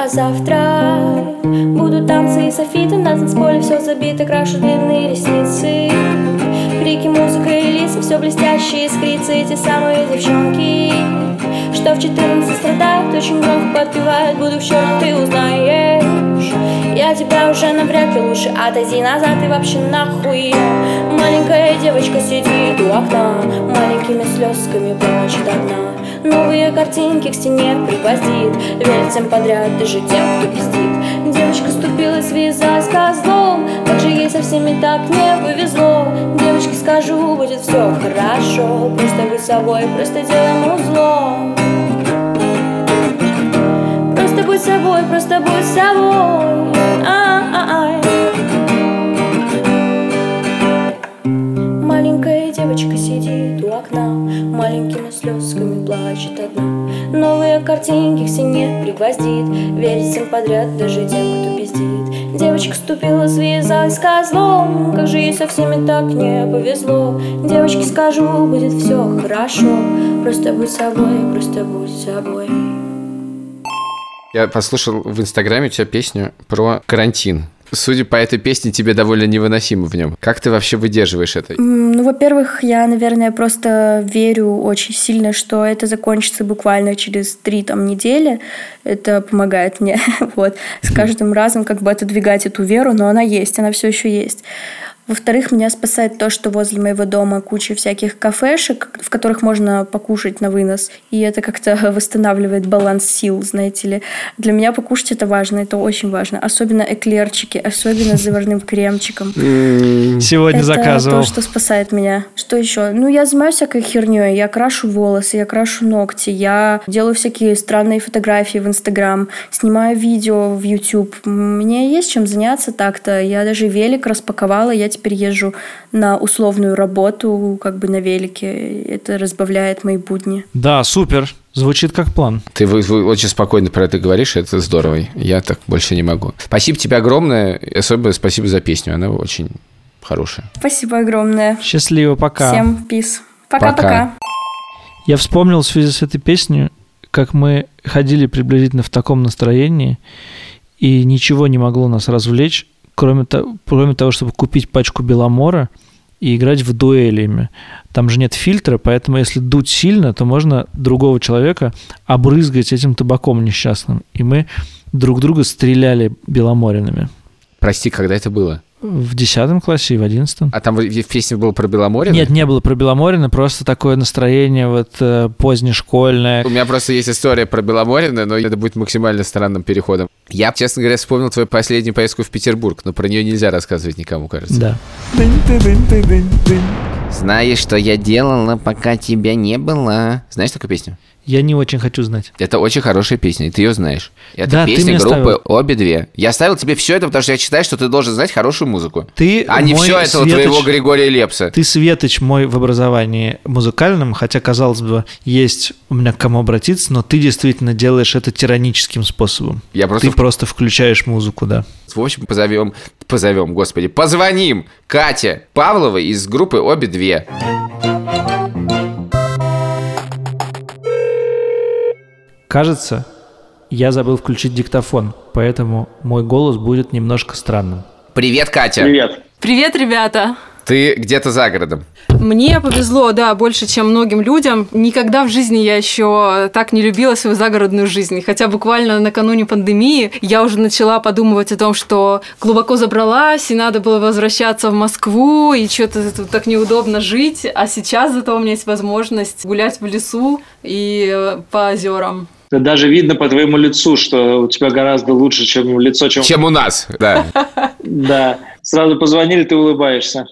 А завтра будут танцы и софиты На танцполе все забито, крашу длинные ресницы. Крики, музыка и лица, все блестящие искрится Эти самые девчонки, что в 14 страдают Очень громко подпевают, буду в черном, ты узнаешь Я тебя уже навряд ли лучше отойди назад и вообще нахуй. Маленькая девочка сидит у окна Маленькими слезками плачет одна. Новые картинки к стене пригвоздит Верит всем подряд, даже тем, кто пиздит. Девочка ступила, связалась с козлом Как же ей со всеми так не повезло. Девочке скажу, будет все хорошо Просто будь собой, просто делай музло будь собой, просто будь собой. А-а-ай. Маленькая девочка сидит у окна Маленькими слезками плачет одна. Новые картинки к стене пригвоздит Верить всем подряд, даже тем, кто пиздит. Девочка ступила, связалась козлом Как же ей со всеми так не повезло. Девочке скажу, будет все хорошо Просто будь собой, просто будь собой Я послушал в Инстаграме у тебя песню про карантин. Судя по этой песне, тебе довольно невыносимо в нем. Как ты вообще выдерживаешь это? Ну, во-первых, я, наверное, просто верю очень сильно, что это закончится буквально через три там недели. Это помогает мне, [laughs] вот, с каждым разом как бы отодвигать эту веру, но она есть, она все еще есть. Во-вторых, меня спасает то, что возле моего дома куча всяких кафешек, в которых можно покушать на вынос. И это как-то [laughs] восстанавливает баланс сил, знаете ли. Для меня покушать это важно, это очень важно. Особенно эклерчики, особенно с [laughs] заварным кремчиком. Сегодня это заказывал. то, что спасает меня. Что еще? Ну, я занимаюсь всякой херней. Я крашу волосы, я крашу ногти, я делаю всякие странные фотографии в Инстаграм, снимаю видео в YouTube. Мне есть чем заняться так-то. Я даже велик распаковала, я теперь езжу на условную работу, как бы на велике. Это разбавляет мои будни. Да, супер. Звучит как план. Ты вы- вы очень спокойно про это говоришь, это здорово. Я так больше не могу. Спасибо тебе огромное, особенно спасибо за песню, она очень хорошая. Спасибо огромное. Счастливо, пока. Всем пис. Пока-пока. Я вспомнил в связи с этой песней, как мы ходили приблизительно в таком настроении, и ничего не могло нас развлечь, кроме, то- кроме того, чтобы купить пачку Беломора и играть в дуэлями. Там же нет фильтра, поэтому если дуть сильно, то можно другого человека обрызгать этим табаком несчастным. И мы друг друга стреляли беломоринами. Прости, когда это было? В 10 классе и в 11. А там в в песне было про Беломорье? Нет, не было про Беломорина, просто такое настроение вот э, позднешкольное. У меня просто есть история про Беломорина, но это будет максимально странным переходом. Я, честно говоря, вспомнил твою последнюю поездку в Петербург, но про нее нельзя рассказывать никому, кажется. Да. Знаешь, что я делала, пока тебя не было? Знаешь такую песню? Я не очень хочу знать. Это очень хорошая песня, и ты ее знаешь. Это Да, песня группы ставил. «Обе две». Я ставил тебе все это, потому что я считаю, что ты должен знать хорошую музыку. Ты а не все этого светоч- твоего Григория Лепса. Ты светоч мой в образовании музыкальном, хотя, казалось бы, есть у меня к кому обратиться, но ты действительно делаешь это тираническим способом. Я просто Ты просто включаешь музыку, да. В общем, позовем, позовем, господи, позвоним Кате Павловой из группы «Обе две». Кажется, я забыл включить диктофон, поэтому мой голос будет немножко странным. Привет, Катя. Привет. Привет, ребята! Ты где-то за городом. Мне повезло, да, больше, чем многим людям. Никогда в жизни я еще так не любила свою загородную жизнь. Хотя буквально накануне пандемии я уже начала подумывать о том, что глубоко забралась, и надо было возвращаться в Москву, и что-то тут так неудобно жить. А сейчас зато у меня есть возможность гулять в лесу и э, по озерам. Это даже видно по твоему лицу, что у тебя гораздо лучше, чем лицо, чем... Чем у нас, да. [laughs] Да. Сразу позвонили, ты улыбаешься.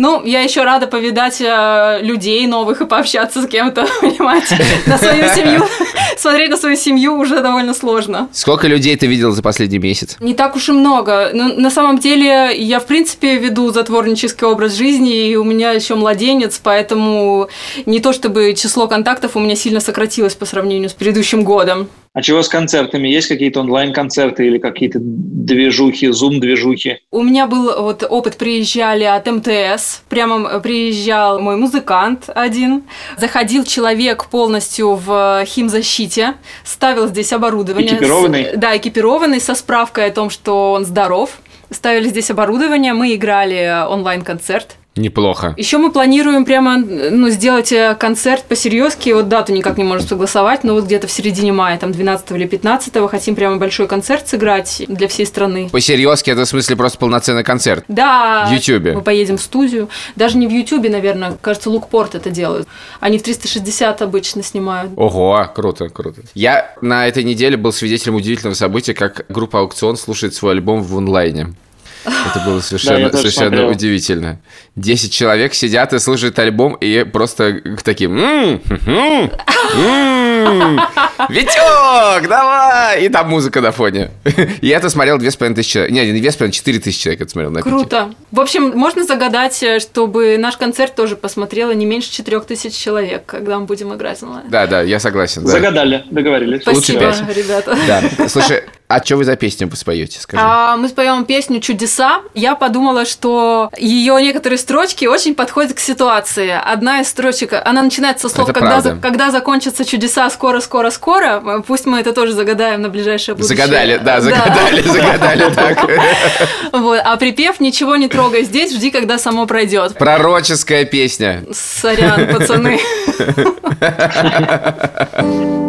Ну, я еще рада повидать э, людей новых и пообщаться с кем-то, [laughs] понимаете, на свою семью. [laughs] Смотреть на свою семью уже довольно сложно. Сколько людей ты видел за последний месяц? Не так уж и много. Но на самом деле я, в принципе, веду затворнический образ жизни, и у меня еще младенец, поэтому не то чтобы число контактов у меня сильно сократилось по сравнению с предыдущим годом. А чего с концертами? Есть какие-то онлайн-концерты или какие-то движухи, зум-движухи? У меня был вот опыт, приезжали от МТС, прямо приезжал мой музыкант один, заходил человек полностью в химзащите, ставил здесь оборудование. Экипированный? С- да, экипированный, со справкой о том, что он здоров. Ставили здесь оборудование, мы играли онлайн-концерт. Неплохо. Еще мы планируем прямо ну, сделать э, концерт по серьезке. Вот дату никак не можем согласовать, но вот где-то в середине мая, там 12 или 15 хотим прямо большой концерт сыграть для всей страны. По-серьезки, это в смысле просто полноценный концерт. Да. В Ютубе. Мы поедем в студию. Даже не в Ютубе, наверное. Кажется, Лукпорт это делают. Они в 360 обычно снимают. Ого, круто, круто. Я на этой неделе был свидетелем удивительного события, как группа Аукцион слушает свой альбом в онлайне. Это было Да, совершенно, я тоже совершенно смотрел. удивительно. Десять человек сидят и слушают альбом, и просто к таким... «М, хм, хм, м». Витек, давай! И там музыка на фоне. [laughs] И это смотрел две с половиной тысячи человек. Не, не две с половиной, четыре тысячи человек это смотрел на пике. Круто. В общем, можно загадать, э, чтобы наш концерт тоже посмотрело не меньше четырех тысяч человек, когда мы будем играть онлайн. Да, да, я согласен. да. Загадали, договорились. Лучше Спасибо, пять. ребята. Да. Слушай, а что вы за песню вы споете, скажи? А, мы споем песню «Чудеса». Я подумала, что ее некоторые строчки очень подходят к ситуации. Одна из строчек, она начинается со слов Это когда, правда. за- «Когда закончатся чудеса скоро, скоро, скоро». Пусть мы это тоже загадаем на ближайшее будущее. Загадали, да, загадали, загадали [laughs] так. Вот. А припев «Ничего не трогай здесь, жди, когда само пройдет». Пророческая песня. Сорян, пацаны. [laughs]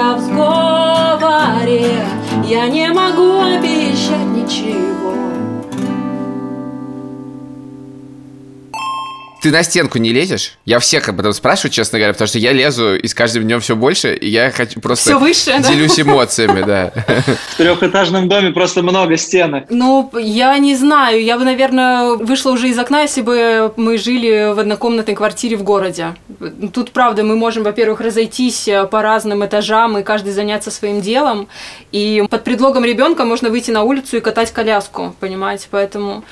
в сговоре Я не могу Ты на стенку не лезешь? Я всех об этом спрашиваю, честно говоря, потому что я лезу и с каждым днем все больше, и я хочу просто Всё выше, да? делюсь [laughs] эмоциями, да. В трехэтажном доме просто много стенок. Ну, я не знаю, я бы, наверное, вышла уже из окна, если бы мы жили в однокомнатной квартире в городе. Тут, правда, мы можем, во-первых, разойтись э, по разным этажам и каждый заняться своим делом. И под предлогом ребенка можно выйти на улицу и катать коляску, понимаете? Поэтому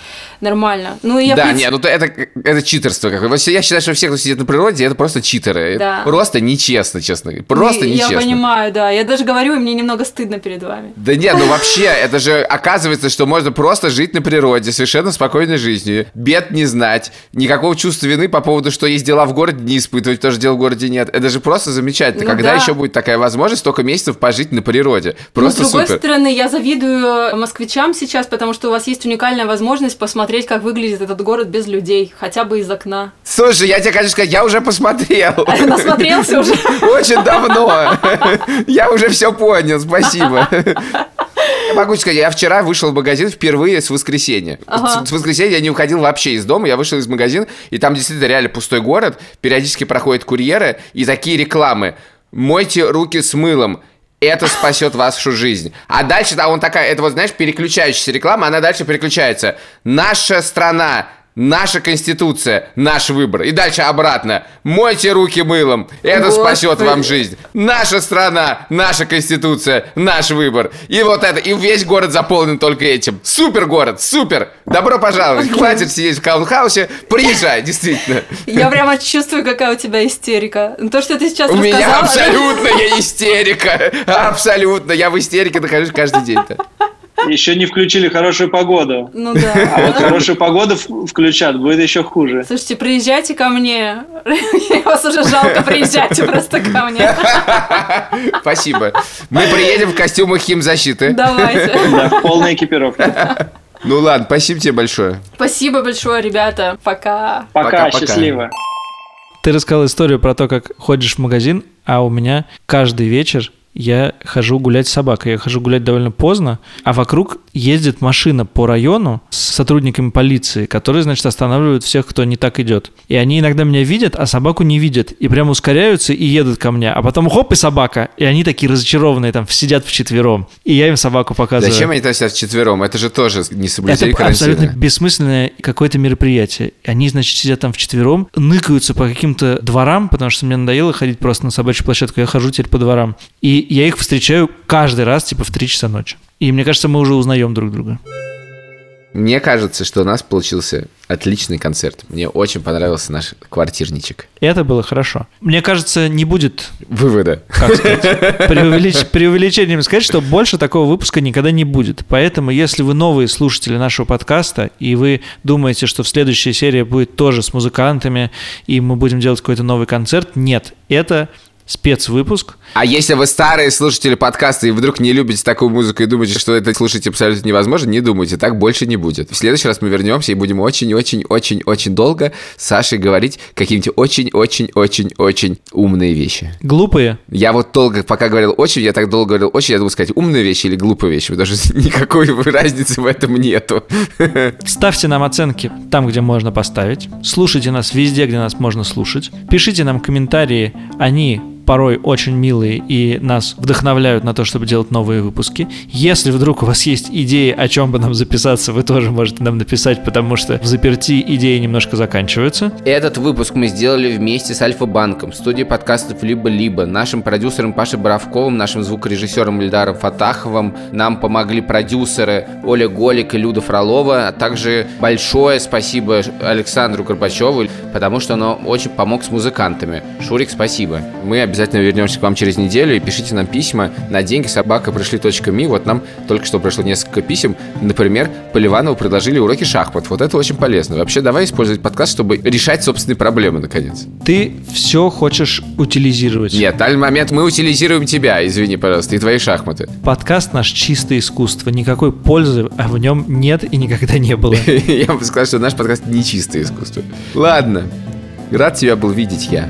нормально. Ну, я, Да, принципе- нет, ну то это, это читерство какое. Вот Я считаю, что все, кто сидит на природе, это просто читеры. Да. Просто нечестно, честно говоря. Просто И нечестно. Я понимаю, да. Я даже говорю, и мне немного стыдно перед вами. Да нет, ну вообще, это же оказывается, что можно просто жить на природе, совершенно спокойной жизнью, бед не знать, никакого чувства вины по поводу, что есть дела в городе, не испытывать, тоже дел в городе нет. Это же просто замечательно. Ну Когда да. еще будет такая возможность столько месяцев пожить на природе? Просто Но, с другой супер. стороны, я завидую москвичам сейчас, потому что у вас есть уникальная возможность посмотреть, как выглядит этот город без людей, хотя бы из окна. Слушай, я тебе хочу сказать, я уже посмотрел. [laughs] Насмотрелся уже? [laughs] Очень давно. Я уже все понял, спасибо. Я могу сказать, я вчера вышел в магазин впервые с воскресенья. Ага. С, с воскресенья я не уходил вообще из дома, я вышел из магазина, и там действительно реально пустой город, периодически проходят курьеры, и такие рекламы. Мойте руки с мылом. Это спасет вашу жизнь. А дальше, да, он такая, это вот, знаешь, переключающаяся реклама, она дальше переключается. Наша страна, Наша конституция, наш выбор. И дальше обратно. Мойте руки мылом. Это Господи. спасет вам жизнь. Наша страна, наша конституция, наш выбор. И вот это. И весь город заполнен только этим. Супер город, супер. Добро пожаловать. Хватит сидеть в каунхаусе. Приезжай, действительно. Я прямо чувствую, какая у тебя истерика. То, что ты сейчас У меня рассказала... абсолютная истерика. Абсолютно. Я в истерике нахожусь каждый день-то. Еще не включили хорошую погоду. Ну да. А вот хорошую погоду включат, будет еще хуже. Слушайте, приезжайте ко мне. [laughs] Вас уже жалко, приезжайте просто ко мне. [laughs] Спасибо. Мы приедем в костюмах химзащиты. Давайте. Да, в полной экипировке. [laughs] Ну ладно, спасибо тебе большое. Спасибо большое, ребята. Пока. Пока, Пока-пока. счастливо. Ты рассказал историю про то, как ходишь в магазин, а у меня каждый вечер я хожу гулять с собакой. Я хожу гулять довольно поздно, а вокруг ездит машина по району с сотрудниками полиции, которые, значит, останавливают всех, кто не так идет. И они иногда меня видят, а собаку не видят. И прям ускоряются и едут ко мне. А потом хоп, и собака. И они такие разочарованные, там, сидят вчетвером. И я им собаку показываю. Зачем они там сидят вчетвером? Это же тоже не Это соблюдение карантина. абсолютно бессмысленное какое-то мероприятие. Они, значит, сидят там вчетвером, ныкаются по каким-то дворам, потому что мне надоело ходить просто на собачью площадку. Я хожу теперь по дворам. И я их встречаю каждый раз, типа, в 3 часа ночи. И мне кажется, мы уже узнаем друг друга. Мне кажется, что у нас получился отличный концерт. Мне очень понравился наш квартирничек. Это было хорошо. Мне кажется, не будет, Вывода. как сказать, [laughs] преувелич- преувеличением сказать, что больше такого выпуска никогда не будет. Поэтому, если вы новые слушатели нашего подкаста, и вы думаете, что в следующей серии будет тоже с музыкантами, и мы будем делать какой-то новый концерт, нет. Это спецвыпуск. А если вы старые слушатели подкаста и вдруг не любите такую музыку и думаете, что это слушать абсолютно невозможно, не думайте, так больше не будет. В следующий раз мы вернемся и будем очень-очень-очень-очень долго с Сашей говорить какие-нибудь очень-очень-очень-очень умные вещи. Глупые. Я вот долго, пока говорил очень, я так долго говорил очень, я думал сказать умные вещи или глупые вещи, потому что [laughs] никакой разницы в этом нету. [laughs] Ставьте нам оценки там, где можно поставить. Слушайте нас везде, где нас можно слушать. Пишите нам комментарии. Они порой очень милые и нас вдохновляют на то, чтобы делать новые выпуски. Если вдруг у вас есть идеи, о чем бы нам записаться, вы тоже можете нам написать, потому что в заперти идеи немножко заканчиваются. Этот выпуск мы сделали вместе с Альфа-банком, студией подкастов «Либо-либо», нашим продюсером Пашей Боровковым, нашим звукорежиссером Ильдаром Фатаховым. Нам помогли продюсеры Оля Голик и Люда Фролова, а также большое спасибо Александру Горбачеву, потому что он очень помог с музыкантами. Шурик, спасибо. Мы обязательно вернемся к вам через неделю и пишите нам письма на деньги собака пришли.ми. Вот нам только что пришло несколько писем. Например, Поливанову предложили уроки шахмат. Вот это очень полезно. Вообще, давай использовать подкаст, чтобы решать собственные проблемы, наконец. Ты все хочешь утилизировать. Нет, данный момент мы утилизируем тебя, извини, пожалуйста, и твои шахматы. Подкаст наш чистое искусство. Никакой пользы а в нем нет и никогда не было. [laughs] Я бы сказал, что наш подкаст не чистое искусство. Ладно. Рад тебя был видеть я,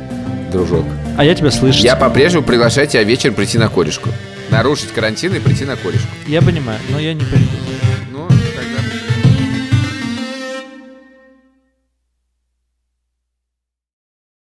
дружок. А я тебя слышу. Я по-прежнему приглашаю тебя вечером прийти на корешку. Нарушить карантин и прийти на корешку. Я понимаю, но я не приду.